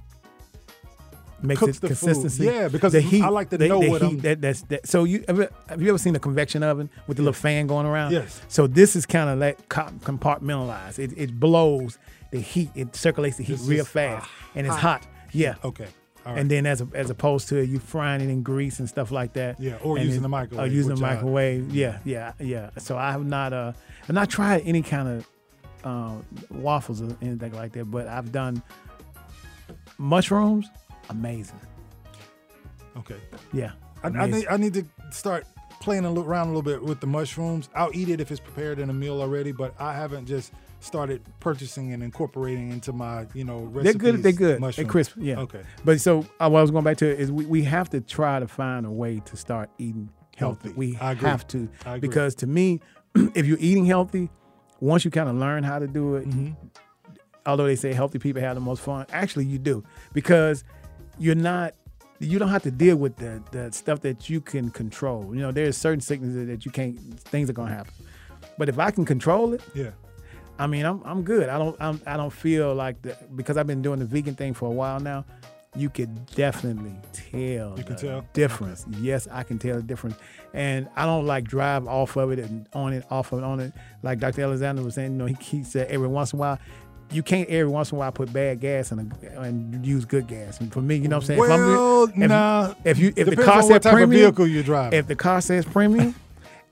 makes it the consistency. food? Yeah, because the heat. I like to the, know the what heat I'm. that, that's that. So you have you ever seen a convection oven with the little fan going around? Yes. So this is kind of like compartmentalized. It, it blows the heat. It circulates the heat It's real just, fast, ah, and it's hot. hot. Yeah. Okay. Right. And then as a, as opposed to you frying it in grease and stuff like that. Yeah, or using it- the microwave. Or using the which I- microwave. Yeah, yeah, yeah. So I have not uh I've not tried any kind of uh, waffles or anything like that, but I've done mushrooms. Amazing. Okay. Yeah. I, I need I need to start playing a little, around a little bit with the mushrooms. I'll eat it if it's prepared in a meal already, but I haven't just started purchasing and incorporating into my you know recipes. They're good. They're good. They're crisp. Yeah. Okay. But so uh, what I was going back to is we, we have to try to find a way to start eating healthy. Healthy. We I agree. have to I agree. because to me, if you're eating healthy, once you kind of learn how to do it, Mm-hmm. although they say healthy people have the most fun, actually you do because you're not. You don't have to deal with the, the stuff that you can control. You know, there's certain sicknesses that you can't. Things are gonna happen. But if I can control it, Yeah. I mean, I'm I'm good. I don't I'm, I don't feel like the, because I've been doing the vegan thing for a while now. You could definitely tell. You can the tell? difference. Yes, I can tell the difference, and I don't like drive off of it and on it, off of it, on it. Like Dr. Alexander was saying, you know, he, he said every once in a while. You can't every once in a while put bad gas in a, and use good gas. And for me, you know what I'm saying? Well, if, I'm, if, nah. if you if the car says what type of premium, vehicle you're driving. if the car says premium,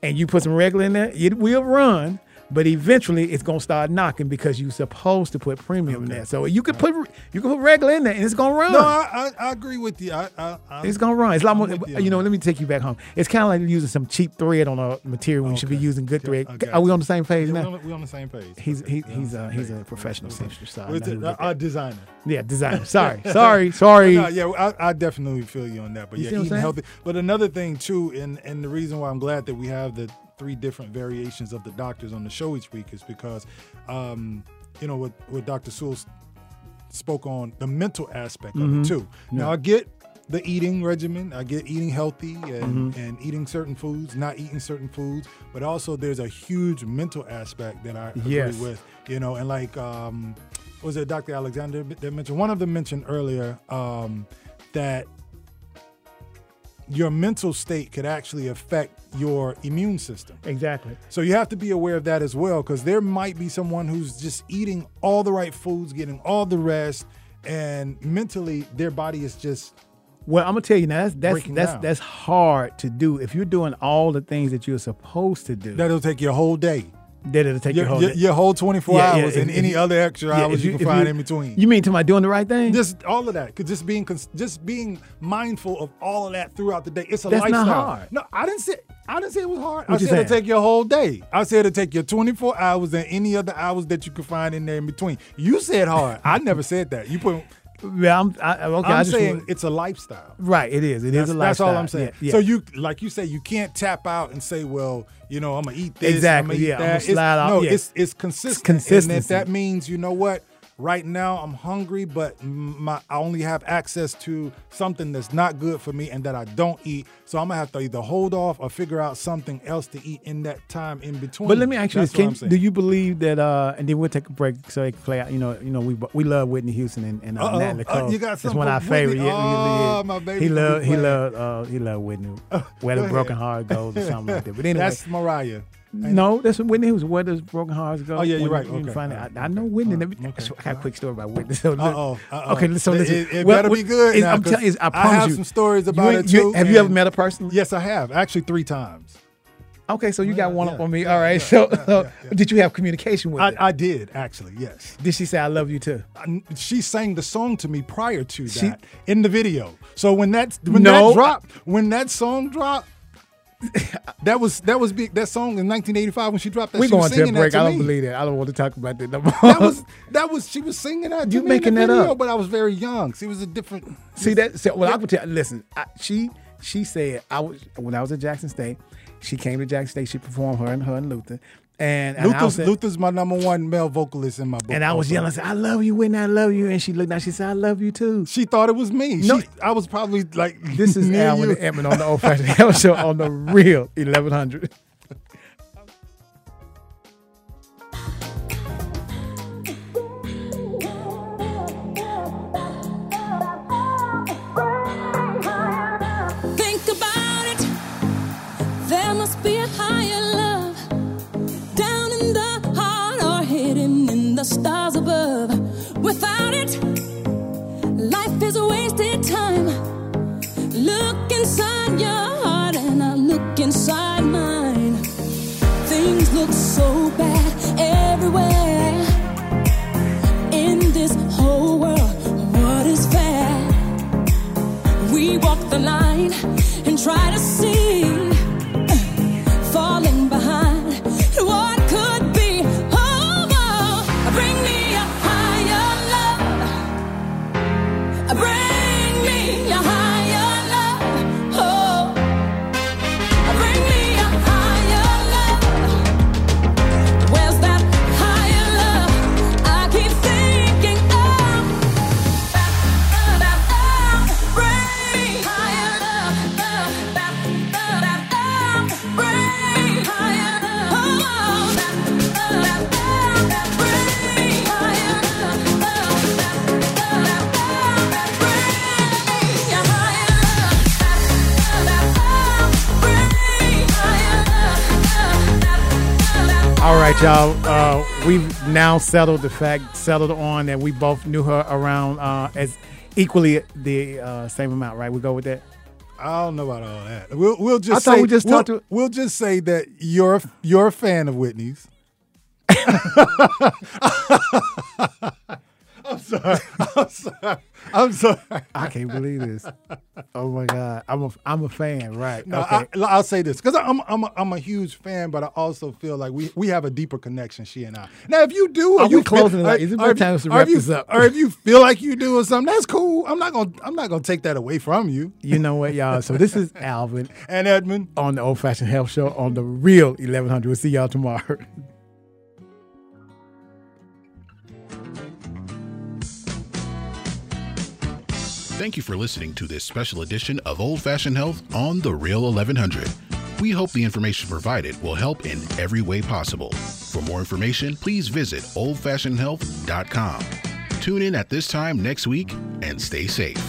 and you put some regular in there, it will run. But eventually, it's gonna start knocking because you're supposed to put premium in there. So you could put you can put regular in there, and it's gonna run. No, I, I, I agree with you. I, I, it's gonna run. It's a lot more. You You, know, let me take you back home. It's kind of like using some cheap thread on a material when you should be using good thread. Got Are we on the same page Yeah, now? we're on, we're on the same page. He's he, he's a he's a professional seamstress. The- our uh, designer. Yeah, designer. Sorry, sorry, sorry. No, yeah, I, I definitely feel you on that. But You yeah, eating healthy. But another thing too, and and the reason why I'm glad that we have the three different variations of the doctors on the show each week is because, um, you know, what what Dr. Sewell spoke on the mental aspect of Mhm. it too. Now I get the eating regimen. I get eating healthy and, Mhm. and eating certain foods, not eating certain foods. But also there's a huge mental aspect that I agree Yes. with. You know, and like um, was it Dr. Alexander that mentioned? One of them mentioned earlier um, that your mental state could actually affect your immune system. Exactly. So you have to be aware of that as well, because there might be someone who's just eating all the right foods, getting all the rest, and mentally their body is just Well, I'm gonna tell you now. That's that's that's down. that's hard to do if you're doing all the things that you're supposed to do. that'll take your whole day. That it'll take your, your whole your, day. your whole 24 Yeah, yeah, hours if- and if any you- other extra yeah, hours you, you- can find you- in between. You mean to my doing the right thing? just all of that, cause just being just being mindful of all of that throughout the day. It's a That's not lifestyle. hard. No, I didn't say I didn't say it was hard. What I said it'll take your whole day. I said it'll take your 24 hours and any other hours that you can find in there in between. You said hard. I never said that. You put. Yeah, I'm I, okay. I'm just saying it's a lifestyle. right. It is. It is That's, a that's all I'm saying. Yeah, yeah. So you, like you say, you can't tap out and say, "Well, you know, I'm gonna eat this, Exactly, I'm gonna eat yeah, I'm that." gonna It's- slide out, No, yeah. it's it's consistent. consistency. And that, that means, you know what? Right now, I'm hungry, but my I only have access to something that's not good for me and that I don't eat. So I'm gonna have to either hold off or figure out something else to eat in that time in between. But let me ask you That's this: Can, Do you believe that? uh And then we'll take a break so they can play out. You know, you know, we we love Whitney Houston and, and uh, Uh-oh. Natalie Uh, you got That's something one of our favorite. Yeah, Oh, my baby He loved. He loved. Uh, he loved Whitney. Where the broken heart goes, or something like that. But anyway, that's Mariah. No, that's Whitney Houston. Where does broken hearts go? Oh, yeah, you're When right. you- you Okay. find it. I, I know Whitney. Let me- I got a quick story about Whitney. So, Uh-oh, uh-oh. Okay, so listen. It, it Well, better be good. is- now, I'm telling you, I I have you. some stories about ain't- it you- too. Have you ever met her personally? Yes, I have. Actually, three times. Okay, so you got one up on me. yeah, All right. yeah, so, yeah, so yeah, yeah. did you have communication with I, her? I did actually. Yes. Did she say I love you too? I- She sang the song to me prior to that She- in the video. So when that when No. that dropped, when that song dropped, that was that was big. That song in 1985 when she dropped that. we going to break. To I don't me. believe that. I don't want to talk about that no more. That was that was she was singing that. You making that video, up. But I was very young. She was a different. See that? So, well, I can tell. Listen, I, she she said I was when I was at Jackson State. She came to Jackson State. She performed her and her and Luther, and, and Luther's, Luther's my number one male vocalist in my book. And I was also. yelling, I said, I love you, Whitney, I love you. And she looked down, she said, I love you too. She thought it was me. No, she, I was probably like, This is Alan with Edmund on the old fashioned show on the real 1100. Y'all. Uh, we've now settled the fact, settled on that we both knew her around uh, as equally the uh, same amount, right? We go with that. I don't know about all that. We'll we'll just I thought say we just we'll, talked to- we'll just say that you're you're a fan of Whitney's. I'm sorry. I'm sorry. I'm sorry. I can't believe this. Oh my God, I'm a I'm a fan, right? No, okay. I, I'll say this because I'm I'm a, I'm a huge fan, but I also feel like we, we have a deeper connection, she and I. Now, if you do, or Are you closing feel, it Is it or if- time to wrap you- this up? Or if you feel like you do or something, that's cool. I'm not gonna I'm not gonna take that away from you. You know what, y'all? So this is Alvin and Edmund on the Old Fashioned Health Show on the Real 1100. We'll see y'all tomorrow. Thank you for listening to this special edition of Old Fashioned Health on The Real 1100. We hope the information provided will help in every way possible. For more information, please visit oldfashionedhealth.com. Tune in at this time next week and stay safe.